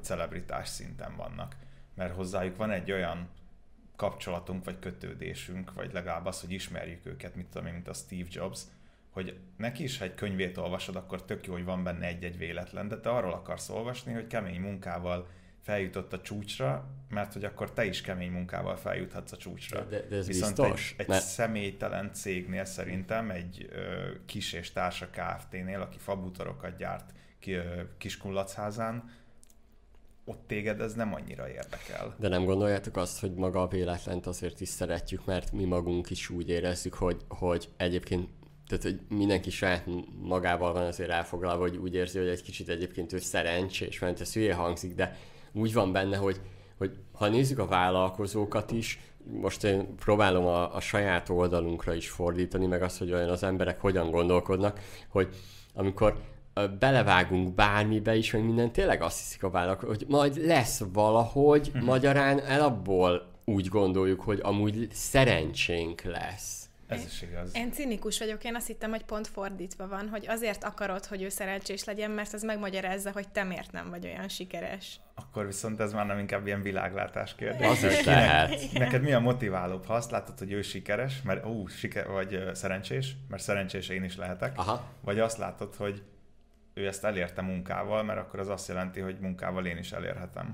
celebritás szinten vannak. Mert hozzájuk van egy olyan kapcsolatunk, vagy kötődésünk, vagy legalább az, hogy ismerjük őket, mint tudom én, mint a Steve Jobs, hogy neki is, ha egy könyvét olvasod, akkor tök jó, hogy van benne egy-egy véletlen, de te arról akarsz olvasni, hogy kemény munkával feljutott a csúcsra, mert hogy akkor te is kemény munkával feljuthatsz a csúcsra. De, de ez Viszont biztos? egy, egy mert... személytelen cégnél szerintem, egy ö, kis és társa Kft-nél, aki fabutorokat gyárt ki, ö, Kiskunlacházán, ott téged ez nem annyira érdekel. De nem gondoljátok azt, hogy maga a véletlent azért is szeretjük, mert mi magunk is úgy érezzük, hogy, hogy egyébként tehát, hogy mindenki saját magával van azért elfoglalva, hogy úgy érzi, hogy egy kicsit egyébként ő szerencsés, mert ez hülye hangzik, de úgy van benne, hogy, hogy ha nézzük a vállalkozókat is, most én próbálom a, a saját oldalunkra is fordítani, meg azt, hogy olyan az emberek hogyan gondolkodnak, hogy amikor belevágunk bármibe is, hogy minden tényleg azt hiszik a vállalkozó, hogy majd lesz valahogy, uh-huh. magyarán el abból úgy gondoljuk, hogy amúgy szerencsénk lesz. Ez is igaz. Én cinikus vagyok, én azt hittem, hogy pont fordítva van, hogy azért akarod, hogy ő szerencsés legyen, mert az megmagyarázza, hogy te miért nem vagy olyan sikeres. Akkor viszont ez már nem inkább ilyen világlátás kérdés. Az is lehet. Neked mi a motiválóbb, ha azt látod, hogy ő sikeres, mert ú, siker, vagy uh, szerencsés, mert szerencsés én is lehetek, Aha. vagy azt látod, hogy ő ezt elérte munkával, mert akkor az azt jelenti, hogy munkával én is elérhetem.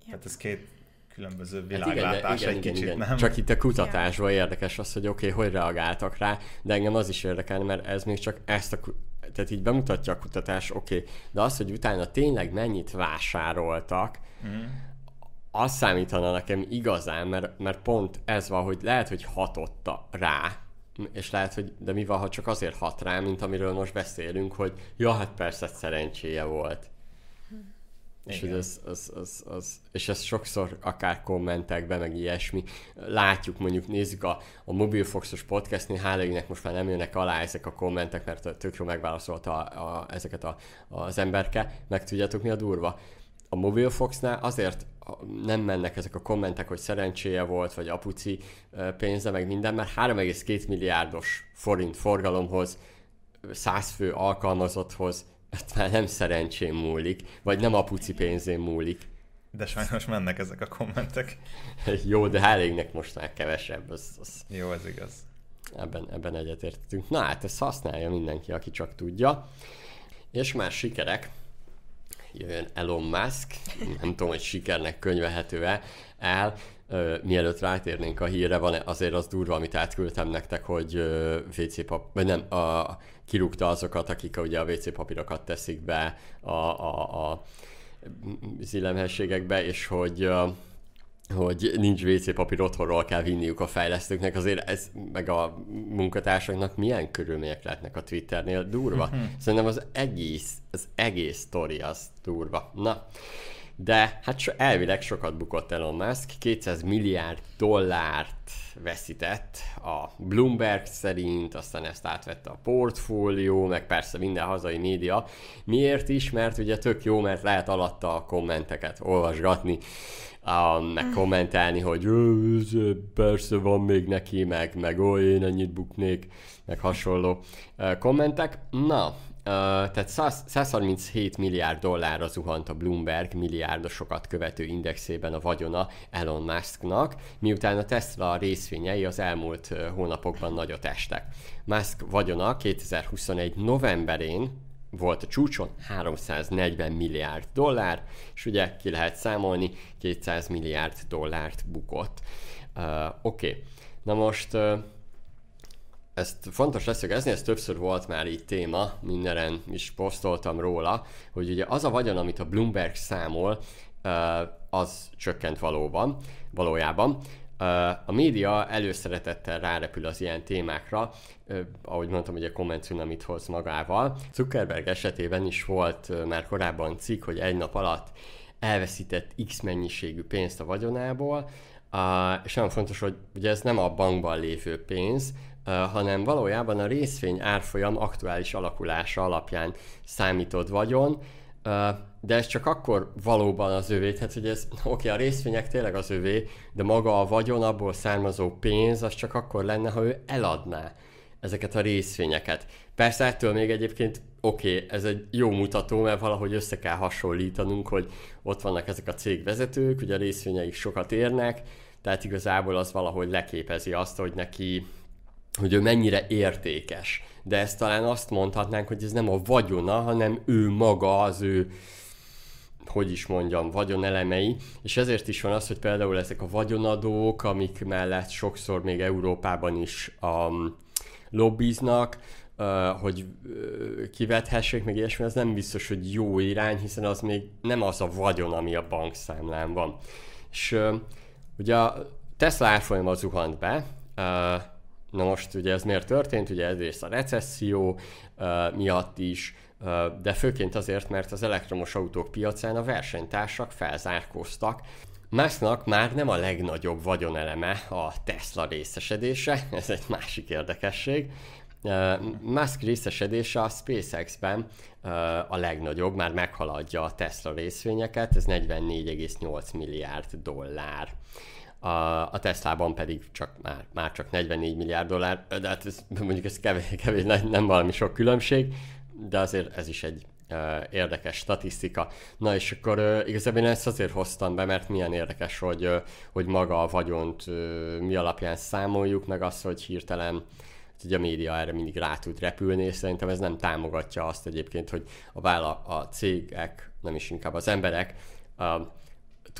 Ja. Tehát ez két különböző világlátás hát igen, egy igen, kicsit, igen. nem? Csak itt a kutatásban érdekes az, hogy oké, okay, hogy reagáltak rá, de engem az is érdekel, mert ez még csak ezt a tehát így bemutatja a kutatás, oké, okay, de az, hogy utána tényleg mennyit vásároltak, mm. az számítana nekem igazán, mert, mert pont ez van, hogy lehet, hogy hatotta rá, és lehet, hogy de mi van, ha csak azért hat rá, mint amiről most beszélünk, hogy ja, hát persze szerencséje volt. És, hogy az, az, az, az, és ez sokszor akár kommentekben, meg ilyesmi. Látjuk, mondjuk nézzük a, a Mobilfoxos podcastnél, hála most már nem jönnek alá ezek a kommentek, mert tök jó megválaszolta a, a, ezeket a, az emberke. Meg tudjátok mi a durva? A Mobilfoxnál azért nem mennek ezek a kommentek, hogy szerencséje volt, vagy apuci pénze, meg minden, mert 3,2 milliárdos forint forgalomhoz, 100 fő alkalmazotthoz ezt már nem szerencsém múlik, vagy nem apuci pénzén múlik. De sajnos mennek ezek a kommentek. Jó, de elégnek most már kevesebb. Az, az... Jó, ez igaz. Ebben, ebben egyetértünk. Na hát ezt használja mindenki, aki csak tudja. És már sikerek. Jöjjön Elon Musk. Nem tudom, hogy sikernek könyvehető-e el. Mielőtt rátérnénk a hírre, van azért az durva, amit átküldtem nektek, hogy uh, WC pap, vagy nem, a, kirúgta azokat, akik ugye a WC papírokat teszik be a, a, a és hogy uh, hogy nincs WC papír otthonról kell vinniuk a fejlesztőknek, azért ez meg a munkatársaknak milyen körülmények lehetnek a Twitternél durva. Mhm. Szerintem az egész, az egész sztori az durva. Na, de hát so, elvileg sokat bukott Elon Musk, 200 milliárd dollárt veszített a Bloomberg szerint, aztán ezt átvette a portfólió, meg persze minden hazai média. Miért is? Mert ugye tök jó, mert lehet alatta a kommenteket olvasgatni, a, meg mm. kommentálni, hogy persze van még neki, meg, meg ó, én ennyit buknék, meg hasonló kommentek. Na, tehát 137 milliárd dollárra zuhant a Bloomberg milliárdosokat követő indexében a vagyona Elon Musknak, miután a Tesla részvényei az elmúlt hónapokban nagyot estek. Musk vagyona 2021 novemberén volt a csúcson 340 milliárd dollár, és ugye ki lehet számolni, 200 milliárd dollárt bukott. Uh, Oké, okay. na most uh, ezt fontos leszögezni, ez többször volt már így téma, mindenen is posztoltam róla, hogy ugye az a vagyon, amit a Bloomberg számol, az csökkent valóban, valójában. A média előszeretettel rárepül az ilyen témákra, ahogy mondtam, a komment amit hoz magával. Zuckerberg esetében is volt már korábban cikk, hogy egy nap alatt elveszített X mennyiségű pénzt a vagyonából, és nagyon fontos, hogy ugye ez nem a bankban lévő pénz, hanem valójában a részvény árfolyam aktuális alakulása alapján számított vagyon, de ez csak akkor valóban az övé, tehát hogy ez, oké, okay, a részvények tényleg az övé, de maga a vagyon, abból származó pénz, az csak akkor lenne, ha ő eladná ezeket a részvényeket. Persze ettől még egyébként oké, okay, ez egy jó mutató, mert valahogy össze kell hasonlítanunk, hogy ott vannak ezek a cégvezetők, ugye a részvényeik sokat érnek, tehát igazából az valahogy leképezi azt, hogy neki, hogy ő mennyire értékes. De ezt talán azt mondhatnánk, hogy ez nem a vagyona, hanem ő maga, az ő hogy is mondjam, vagyonelemei, és ezért is van az, hogy például ezek a vagyonadók, amik mellett sokszor még Európában is um, lobbiznak, uh, hogy uh, kivethessék, meg ilyesmi, az nem biztos, hogy jó irány, hiszen az még nem az a vagyon, ami a bankszámlán van. És uh, ugye a Tesla árfolyama zuhant be, Na most ugye ez miért történt? Ugye egyrészt a recesszió uh, miatt is, de főként azért, mert az elektromos autók piacán a versenytársak felzárkóztak. Musknak már nem a legnagyobb vagyoneleme a Tesla részesedése, ez egy másik érdekesség. Musk részesedése a SpaceX-ben a legnagyobb, már meghaladja a Tesla részvényeket, ez 44,8 milliárd dollár. A, a Teslában pedig csak már, már csak 44 milliárd dollár, de hát ez, mondjuk ez kevés, kevés nem valami sok különbség, de azért ez is egy érdekes statisztika. Na és akkor igazából én ezt azért hoztam be, mert milyen érdekes, hogy, hogy maga a vagyont mi alapján számoljuk, meg az, hogy hirtelen ugye a média erre mindig rá tud repülni, és szerintem ez nem támogatja azt egyébként, hogy a, vála, a cégek, nem is inkább az emberek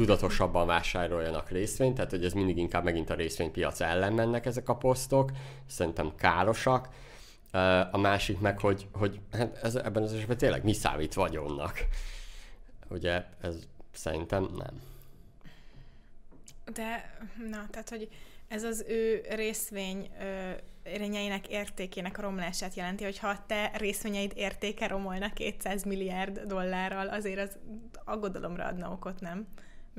tudatosabban vásároljanak részvényt, tehát hogy ez mindig inkább megint a részvénypiac ellen mennek ezek a posztok, szerintem károsak, a másik meg, hogy, hogy hát ez, ebben az esetben tényleg mi számít vagyonnak. Ugye ez szerintem nem. De, na, tehát, hogy ez az ő részvény részvényeinek értékének a romlását jelenti, hogy ha te részvényeid értéke romolna 200 milliárd dollárral, azért az aggodalomra adna okot, nem?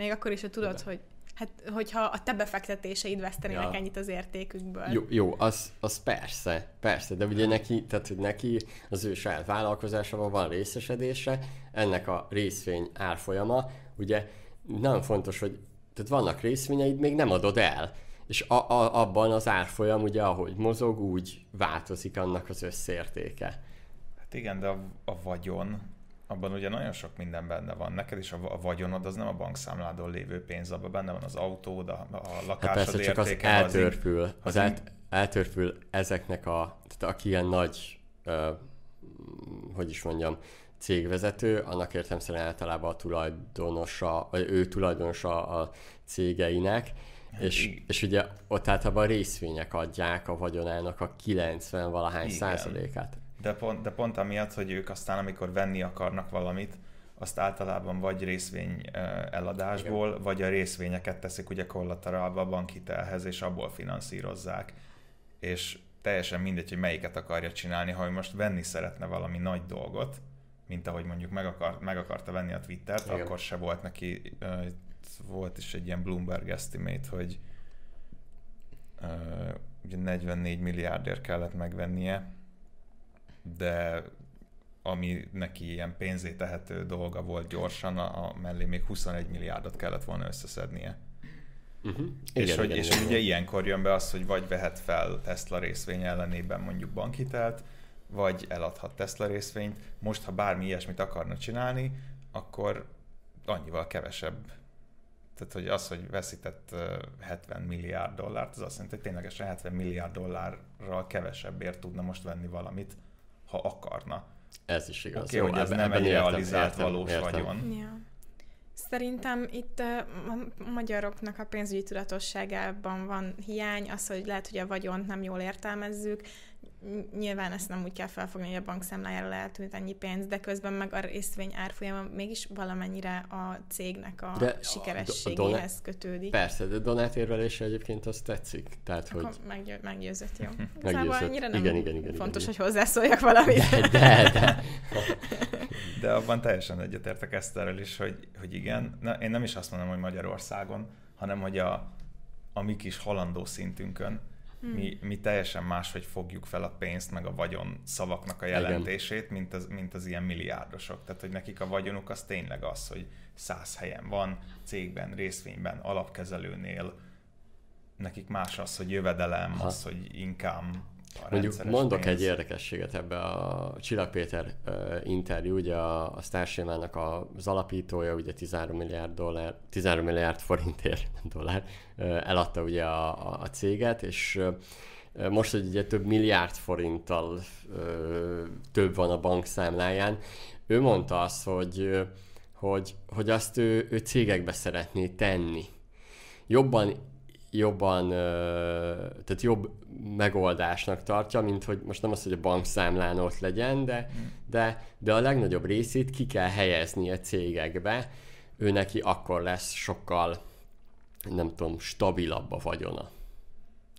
Még akkor is, hogy tudod, De. hogy Hát, hogyha a te befektetéseid vesztenének ja. ennyit az értékükből. Jó, jó az, az persze, persze, de ugye neki, tehát, hogy neki az ő saját vállalkozásában van részesedése, ennek a részvény árfolyama, ugye nagyon fontos, hogy tehát vannak részvényeid, még nem adod el, és a, a, abban az árfolyam, ugye, ahogy mozog, úgy változik annak az összértéke. Hát igen, de a, a vagyon abban ugye nagyon sok minden benne van. Neked is a, vagyonod az nem a bankszámládon lévő pénz, abban benne van az autód, a, a lakásod hát persze, csak az eltörpül, az, az el, eltörpül ezeknek a, tehát aki ilyen nagy, uh, hogy is mondjam, cégvezető, annak értelmszerűen általában a tulajdonosa, vagy ő tulajdonosa a cégeinek, hát és, és ugye ott általában a részvények adják a vagyonának a 90 valahány Igen. százalékát. De pont, de pont amiatt, hogy ők aztán, amikor venni akarnak valamit, azt általában vagy részvény eladásból, Igen. vagy a részvényeket teszik ugye kollaterálba a bankhitelhez, és abból finanszírozzák. És teljesen mindegy, hogy melyiket akarja csinálni, ha ő most venni szeretne valami nagy dolgot, mint ahogy mondjuk meg, akar, meg akarta venni a Twittert, Igen. akkor se volt neki, volt is egy ilyen Bloomberg estimate, hogy ugye 44 milliárdért kellett megvennie, de ami neki ilyen pénzé tehető dolga volt gyorsan, a, a mellé még 21 milliárdot kellett volna összeszednie. Uh-huh. Igen, és hogy, igen, és igen. ugye ilyenkor jön be az, hogy vagy vehet fel Tesla részvény ellenében mondjuk bankhitelt, vagy eladhat Tesla részvényt. Most, ha bármi ilyesmit akarna csinálni, akkor annyival kevesebb. Tehát, hogy az, hogy veszített 70 milliárd dollárt, az azt jelenti, hogy ténylegesen 70 milliárd dollárral kevesebbért tudna most venni valamit, ha akarna. Ez is igaz. Oké, okay, hogy ez nem egy realizált értem, valós értem. vagyon. Ja. Szerintem itt a magyaroknak a pénzügyi tudatosságában van hiány, az, hogy lehet, hogy a vagyont nem jól értelmezzük, nyilván ezt nem úgy kell felfogni, hogy a bankszámlájára eltűnt ennyi pénz, de közben meg a részvény árfolyama mégis valamennyire a cégnek a de sikerességéhez a kötődik. Persze, de Donát érvelése egyébként azt tetszik. Tehát, Akkor hogy... Meggyő, meggyőzött, jó. meggyőzött. annyira nem igen, igen, igen, fontos, igen, hogy hozzászóljak valamit. De, de, de. de abban teljesen egyetértek Eszterrel is, hogy, hogy igen, na, én nem is azt mondom, hogy Magyarországon, hanem hogy a, a mi kis halandó szintünkön, Hmm. Mi, mi teljesen máshogy fogjuk fel a pénzt, meg a vagyon szavaknak a jelentését, mint az, mint az ilyen milliárdosok. Tehát, hogy nekik a vagyonuk az tényleg az, hogy száz helyen van, cégben, részvényben, alapkezelőnél, nekik más az, hogy jövedelem, ha. az, hogy Mondjuk mondok pénz. egy érdekességet ebbe a Csillag Péter uh, interjú, ugye a, a Starsémának az alapítója, ugye 13 milliárd dollár, 13 milliárd forintért, dollár, uh, eladta ugye a, a, a céget, és uh, most, hogy ugye több milliárd forinttal több van a bankszámláján, ő mondta azt, hogy, hogy, hogy azt ő, ő cégekbe szeretné tenni. Jobban jobban, tehát jobb megoldásnak tartja, mint hogy most nem az, hogy a bankszámlán ott legyen, de, hmm. de, de a legnagyobb részét ki kell helyezni a cégekbe, ő neki akkor lesz sokkal, nem tudom, stabilabb a vagyona.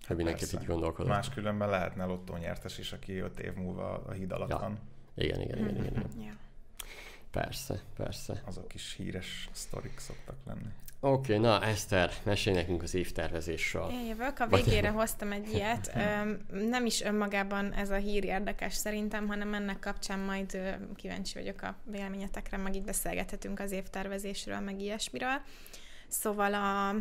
Ha mindenképp így gondolkodom. Máskülönben lehetne lottónyertes is, aki öt év múlva a híd alatt ja. van. Igen, igen, igen, igen. igen. Yeah. Persze, persze. Azok is híres sztorik szoktak lenni. Oké, okay, na Eszter, mesélj nekünk az évtervezésről. Jövök, a végére hoztam egy ilyet. Nem is önmagában ez a hír érdekes szerintem, hanem ennek kapcsán majd kíváncsi vagyok a véleményetekre, meg itt beszélgethetünk az évtervezésről, meg ilyesmiről. Szóval a,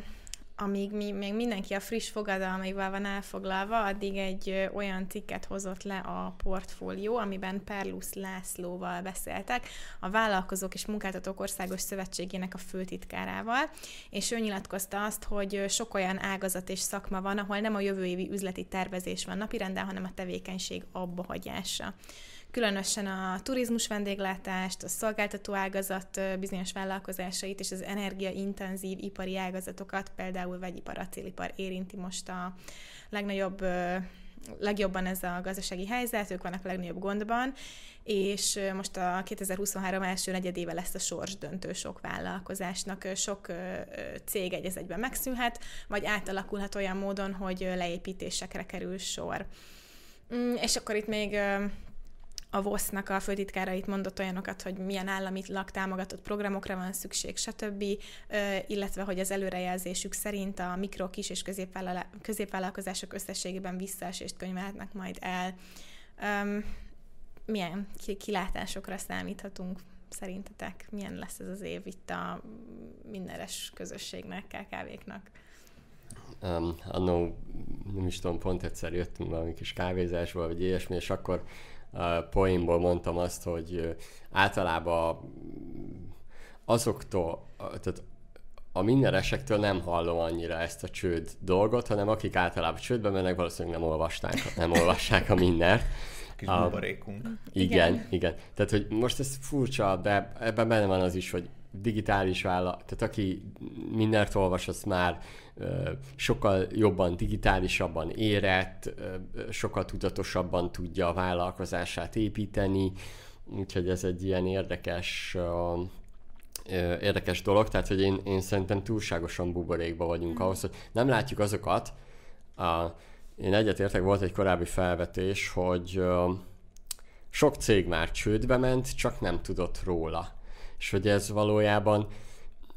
amíg mi, még mindenki a friss fogadalmaival van elfoglalva, addig egy olyan cikket hozott le a portfólió, amiben Perlusz Lászlóval beszéltek, a Vállalkozók és Munkáltatók Országos Szövetségének a főtitkárával, és ő nyilatkozta azt, hogy sok olyan ágazat és szakma van, ahol nem a jövő évi üzleti tervezés van napirenden, hanem a tevékenység abbahagyása különösen a turizmus vendéglátást, a szolgáltató ágazat bizonyos vállalkozásait és az energiaintenzív ipari ágazatokat, például vegyipar, acélipar érinti most a legnagyobb legjobban ez a gazdasági helyzet, ők vannak a legnagyobb gondban, és most a 2023 első negyedéve lesz a sors döntő sok vállalkozásnak. Sok cég egy egyben megszűnhet, vagy átalakulhat olyan módon, hogy leépítésekre kerül sor. Mm, és akkor itt még a VOSZ-nak a főtitkárait mondott olyanokat, hogy milyen állami támogatott programokra van szükség, stb., illetve hogy az előrejelzésük szerint a mikro, kis és középvállalkozások összességében visszaesést könyvelhetnek majd el. Milyen kilátásokra számíthatunk szerintetek? Milyen lesz ez az év itt a mindenes közösségnek, KKV-knak? Um, annó, nem is tudom, pont egyszer jöttünk valami kis kávézásból, vagy ilyesmi, és akkor poénból mondtam azt, hogy általában azoktól, tehát a mindenesektől nem hallom annyira ezt a csőd dolgot, hanem akik általában csődbe mennek, valószínűleg nem olvasták, nem olvassák a mindent. Kis a, buborékunk. Igen, igen, igen. Tehát, hogy most ez furcsa, de ebben benne van az is, hogy digitális vállalat, tehát aki mindent olvas, az már sokkal jobban, digitálisabban érett, sokkal tudatosabban tudja a vállalkozását építeni, úgyhogy ez egy ilyen érdekes érdekes dolog, tehát hogy én, én szerintem túlságosan buborékba vagyunk mm. ahhoz, hogy nem látjuk azokat, a, én egyetértek, volt egy korábbi felvetés, hogy sok cég már csődbe ment, csak nem tudott róla. És hogy ez valójában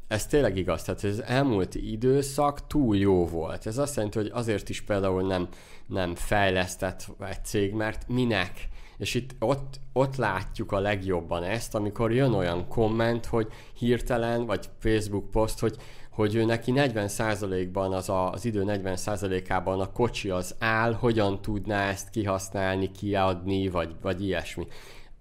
ez tényleg igaz, tehát az elmúlt időszak túl jó volt. Ez azt jelenti, hogy azért is például nem, nem fejlesztett egy cég, mert minek? És itt ott, ott látjuk a legjobban ezt, amikor jön olyan komment, hogy hirtelen, vagy Facebook poszt, hogy, hogy ő neki 40%-ban az, a, az idő 40%-ában a kocsi az áll, hogyan tudná ezt kihasználni, kiadni, vagy, vagy ilyesmi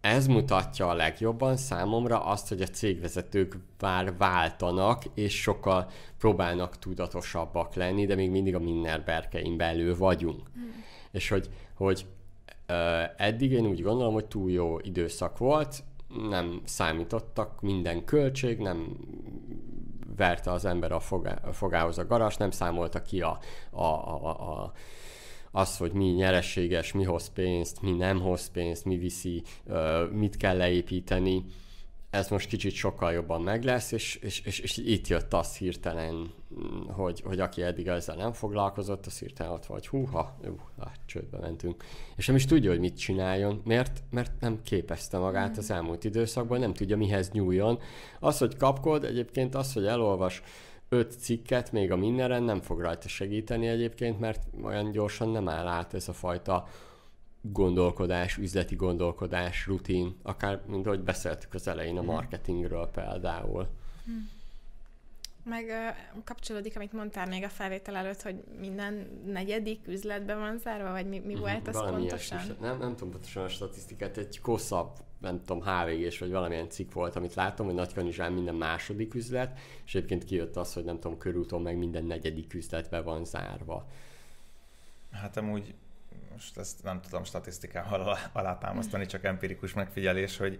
ez mutatja a legjobban számomra azt, hogy a cégvezetők már váltanak, és sokkal próbálnak tudatosabbak lenni, de még mindig a Minner berkein belül vagyunk. Hmm. És hogy, hogy eddig én úgy gondolom, hogy túl jó időszak volt, nem számítottak minden költség, nem verte az ember a, fogá, a fogához a garas, nem számolta ki a, a, a, a az, hogy mi nyerességes, mi hoz pénzt, mi nem hoz pénzt, mi viszi, mit kell leépíteni, ez most kicsit sokkal jobban meg lesz, és, és, és, és itt jött az hirtelen, hogy, hogy aki eddig ezzel nem foglalkozott, az hirtelen ott vagy, húha, hát csődbe mentünk. És nem is tudja, hogy mit csináljon, mert, mert nem képezte magát az elmúlt időszakban, nem tudja mihez nyúljon. Az, hogy kapkod, egyébként az, hogy elolvas öt cikket még a mindenen nem fog rajta segíteni egyébként, mert olyan gyorsan nem áll át ez a fajta gondolkodás, üzleti gondolkodás, rutin, akár, mint ahogy beszéltük az elején a mhm. marketingről például. Hm. Meg uh, kapcsolódik, amit mondtál még a felvétel előtt, hogy minden negyedik üzletben van zárva, vagy mi, mi uh-huh. volt az Valami pontosan? Ilyesmi. Nem, nem tudom pontosan a statisztikát, egy kosszabb, nem tudom, hvg vagy valamilyen cikk volt, amit láttam, hogy Nagykanizsán minden második üzlet, és egyébként kijött az, hogy nem tudom, körúton meg minden negyedik üzletbe van zárva. Hát amúgy most ezt nem tudom statisztikával alátámasztani, csak empirikus megfigyelés, hogy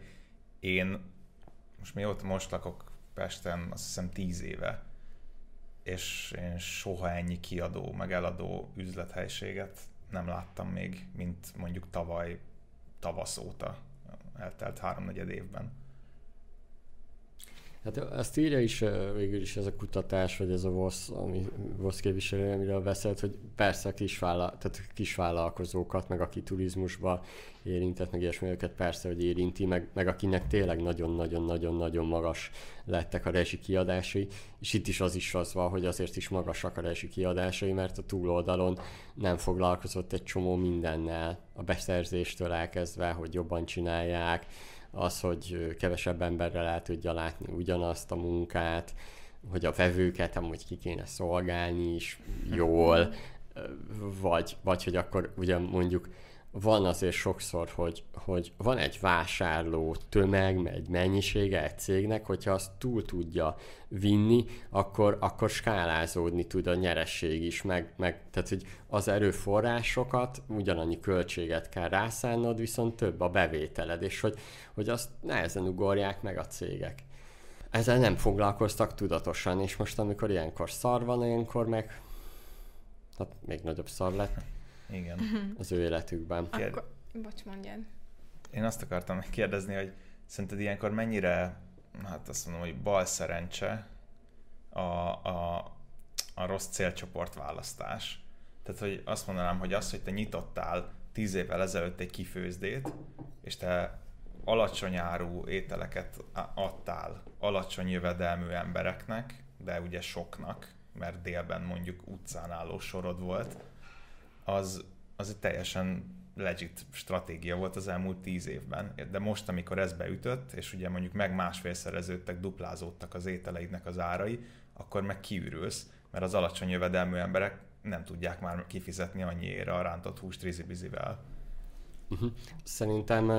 én most mióta most lakok Pesten, azt hiszem tíz éve, és én soha ennyi kiadó, meg eladó üzlethelységet nem láttam még, mint mondjuk tavaly tavasz óta eltelt háromnegyed évben. Hát azt írja is végül is ez a kutatás, vagy ez a VOSZ, ami VOSZ képviselő, amiről beszélt, hogy persze kisvállal, tehát kisvállalkozókat, meg aki turizmusba érintett, meg ilyesmi őket persze, hogy érinti, meg, meg akinek tényleg nagyon-nagyon-nagyon-nagyon magas lettek a resi kiadásai, és itt is az is az van, hogy azért is magasak a resi kiadásai, mert a túloldalon nem foglalkozott egy csomó mindennel, a beszerzéstől elkezdve, hogy jobban csinálják, az, hogy kevesebb emberrel el tudja látni ugyanazt a munkát, hogy a vevőket amúgy ki kéne szolgálni is jól, vagy, vagy hogy akkor ugye mondjuk van azért sokszor, hogy, hogy van egy vásárló tömeg, egy mennyisége egy cégnek, hogyha azt túl tudja vinni, akkor, akkor skálázódni tud a nyeresség is, meg, meg tehát hogy az erőforrásokat, ugyanannyi költséget kell rászánnod, viszont több a bevételed, és hogy, hogy azt nehezen ugorják meg a cégek. Ezzel nem foglalkoztak tudatosan, és most amikor ilyenkor szar van, ilyenkor meg hát még nagyobb szar lett igen. az ő életükben. Akkor, bocs, mondjad. Én azt akartam kérdezni, hogy szerinted ilyenkor mennyire, hát azt mondom, hogy bal szerencse a, a, a rossz célcsoport választás. Tehát, hogy azt mondanám, hogy az, hogy te nyitottál tíz évvel ezelőtt egy kifőzdét, és te alacsony áru ételeket adtál alacsony jövedelmű embereknek, de ugye soknak, mert délben mondjuk utcán álló sorod volt, az, az egy teljesen legit stratégia volt az elmúlt tíz évben. De most, amikor ez beütött, és ugye mondjuk meg másfélszereződtek, duplázódtak az ételeidnek az árai, akkor meg kiürülsz, mert az alacsony jövedelmű emberek nem tudják már kifizetni annyiért a rántott húst rizibizivel. Uh-huh. Szerintem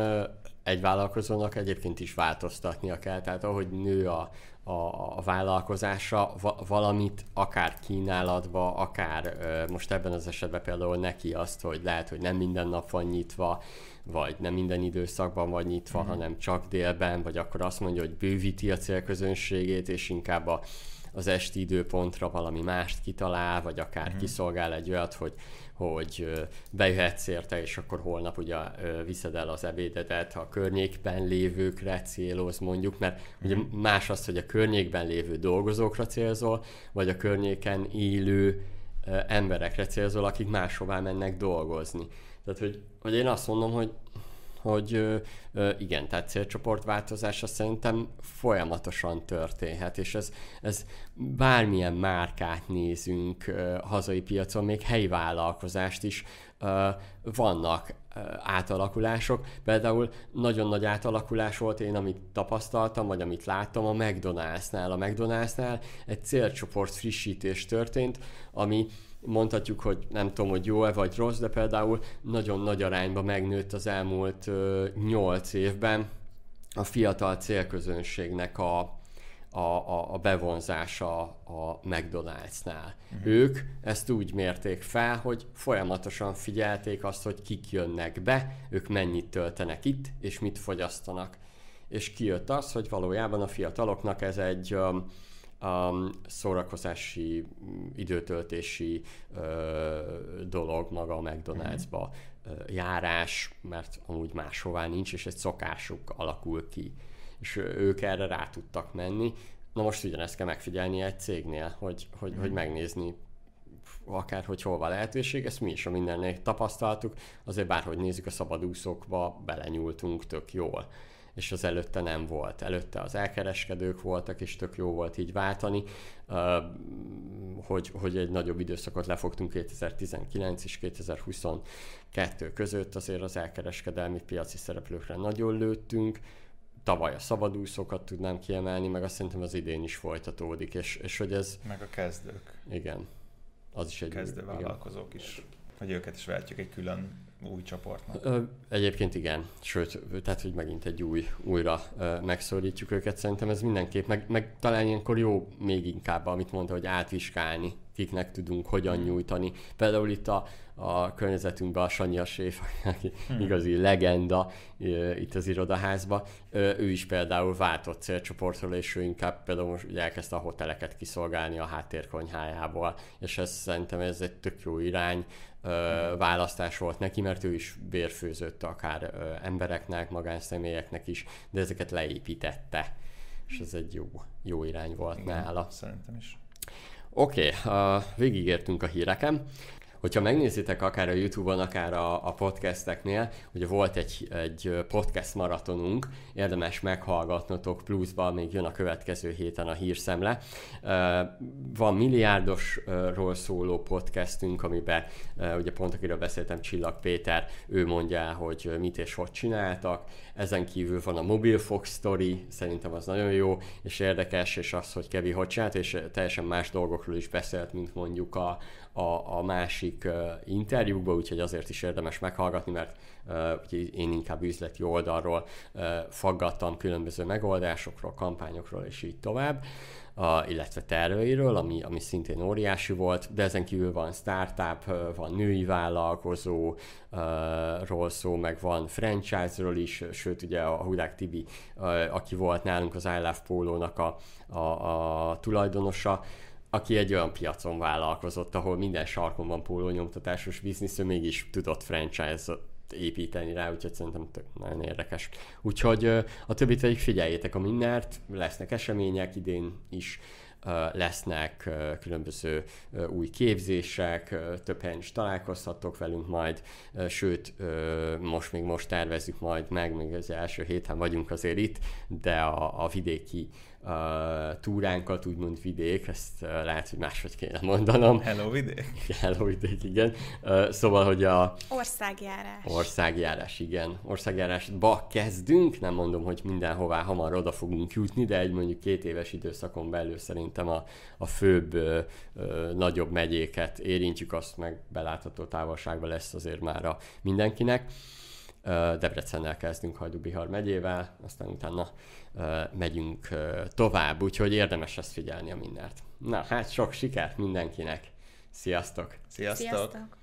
egy vállalkozónak egyébként is változtatnia kell, tehát ahogy nő a, a, a vállalkozása, va, valamit akár kínálatba, akár most ebben az esetben például neki azt, hogy lehet, hogy nem minden nap van nyitva, vagy nem minden időszakban van nyitva, mm. hanem csak délben, vagy akkor azt mondja, hogy bővíti a célközönségét, és inkább a, az esti időpontra valami mást kitalál, vagy akár mm. kiszolgál egy olyat, hogy hogy bejöhetsz érte, és akkor holnap ugye viszed el az ebédedet a környékben lévőkre céloz mondjuk, mert ugye mhm. más az, hogy a környékben lévő dolgozókra célzol, vagy a környéken élő emberekre célzol, akik máshová mennek dolgozni. Tehát, hogy, hogy én azt mondom, hogy hogy igen, tehát célcsoportváltozása szerintem folyamatosan történhet, és ez, ez bármilyen márkát nézünk hazai piacon, még helyi vállalkozást is vannak átalakulások. Például nagyon nagy átalakulás volt én, amit tapasztaltam, vagy amit láttam a McDonald'snál. A McDonald'snál egy célcsoport frissítés történt, ami mondhatjuk, hogy nem tudom, hogy jó-e vagy rossz, de például nagyon nagy arányban megnőtt az elmúlt 8 évben a fiatal célközönségnek a, a, a, a bevonzása a McDonald'snál. Uh-huh. Ők ezt úgy mérték fel, hogy folyamatosan figyelték azt, hogy kik jönnek be, ők mennyit töltenek itt, és mit fogyasztanak és kijött az, hogy valójában a fiataloknak ez egy um, um, szórakozási, mm, időtöltési ö, dolog maga a McDonald'sba ö, járás, mert amúgy máshová nincs, és egy szokásuk alakul ki. És ők erre rá tudtak menni. Na most ugyanezt kell megfigyelni egy cégnél, hogy, hogy, mm. hogy megnézni akár hogy hol van lehetőség, ezt mi is a mindennél tapasztaltuk, azért bárhogy nézzük a szabadúszókba, belenyúltunk tök jól és az előtte nem volt. Előtte az elkereskedők voltak, és tök jó volt így váltani, hogy, hogy egy nagyobb időszakot lefogtunk 2019 és 2022 között, azért az elkereskedelmi piaci szereplőkre nagyon lőttünk, tavaly a szabadúszókat tudnám kiemelni, meg azt szerintem az idén is folytatódik, és, és hogy ez... Meg a kezdők. Igen. Az is egy... Kezdő vállalkozók igen. is. Hogy őket is vehetjük egy külön új csoportnak. Egyébként igen, sőt, tehát hogy megint egy új, újra ö, megszorítjuk őket, szerintem ez mindenképp, meg, meg talán ilyenkor jó még inkább, amit mondta, hogy átviskálni, kiknek tudunk hogyan hmm. nyújtani. Például itt a, a környezetünkben a Sanyi a Séf, aki hmm. igazi legenda itt az irodaházba, ő is például váltott célcsoportról, és ő inkább például most ugye elkezdte a hoteleket kiszolgálni a háttérkonyhájából, és ez szerintem ez egy tök jó irány, választás volt neki, mert ő is bérfőzött akár embereknek, magánszemélyeknek is, de ezeket leépítette, és ez egy jó, jó irány volt Igen, nála. Szerintem is. Oké, okay, uh, végigértünk a híreken. Hogyha megnézitek akár a Youtube-on, akár a, a podcasteknél, ugye volt egy, egy podcast maratonunk, érdemes meghallgatnotok, pluszban még jön a következő héten a hírszemle. Van milliárdosról szóló podcastünk, amiben ugye pont akiről beszéltem, Csillag Péter, ő mondja hogy mit és hogy csináltak. Ezen kívül van a Mobile Fox Story, szerintem az nagyon jó és érdekes, és az, hogy Kevi hogy csinált, és teljesen más dolgokról is beszélt, mint mondjuk a, a, a másik uh, interjúkba, úgyhogy azért is érdemes meghallgatni, mert uh, én inkább üzleti oldalról uh, faggattam különböző megoldásokról, kampányokról és így tovább, uh, illetve terveiről, ami, ami szintén óriási volt, de ezen kívül van startup, van női vállalkozó, ról szó, meg van franchise-ról is, sőt ugye a Hudák Tibi, aki volt nálunk az I Love Polo-nak a, a, a tulajdonosa, aki egy olyan piacon vállalkozott, ahol minden sarkon van pólónyomtatásos biznisz, ő mégis tudott franchise építeni rá, úgyhogy szerintem tök nagyon érdekes. Úgyhogy a többit pedig figyeljétek a mindent, lesznek események idén is, lesznek különböző új képzések, több helyen is találkozhattok velünk majd, sőt, most még most tervezzük majd meg, még az első héten vagyunk azért itt, de a, a vidéki uh, túránkat, úgymond vidék, ezt uh, lehet, hogy máshogy kéne mondanom. Hello vidék. Hello vidék, igen. Uh, szóval, hogy a... Országjárás. Országjárás, igen. Országjárásba kezdünk, nem mondom, hogy mindenhová hamar oda fogunk jutni, de egy mondjuk két éves időszakon belül szerintem a, a főbb, uh, uh, nagyobb megyéket érintjük, azt meg belátható távolságban lesz azért már a mindenkinek. Debrecennel kezdünk Hajdú-Bihar megyével, aztán utána megyünk tovább, úgyhogy érdemes ezt figyelni a mindent. Na, hát sok sikert mindenkinek! Sziasztok! Sziasztok! Sziasztok.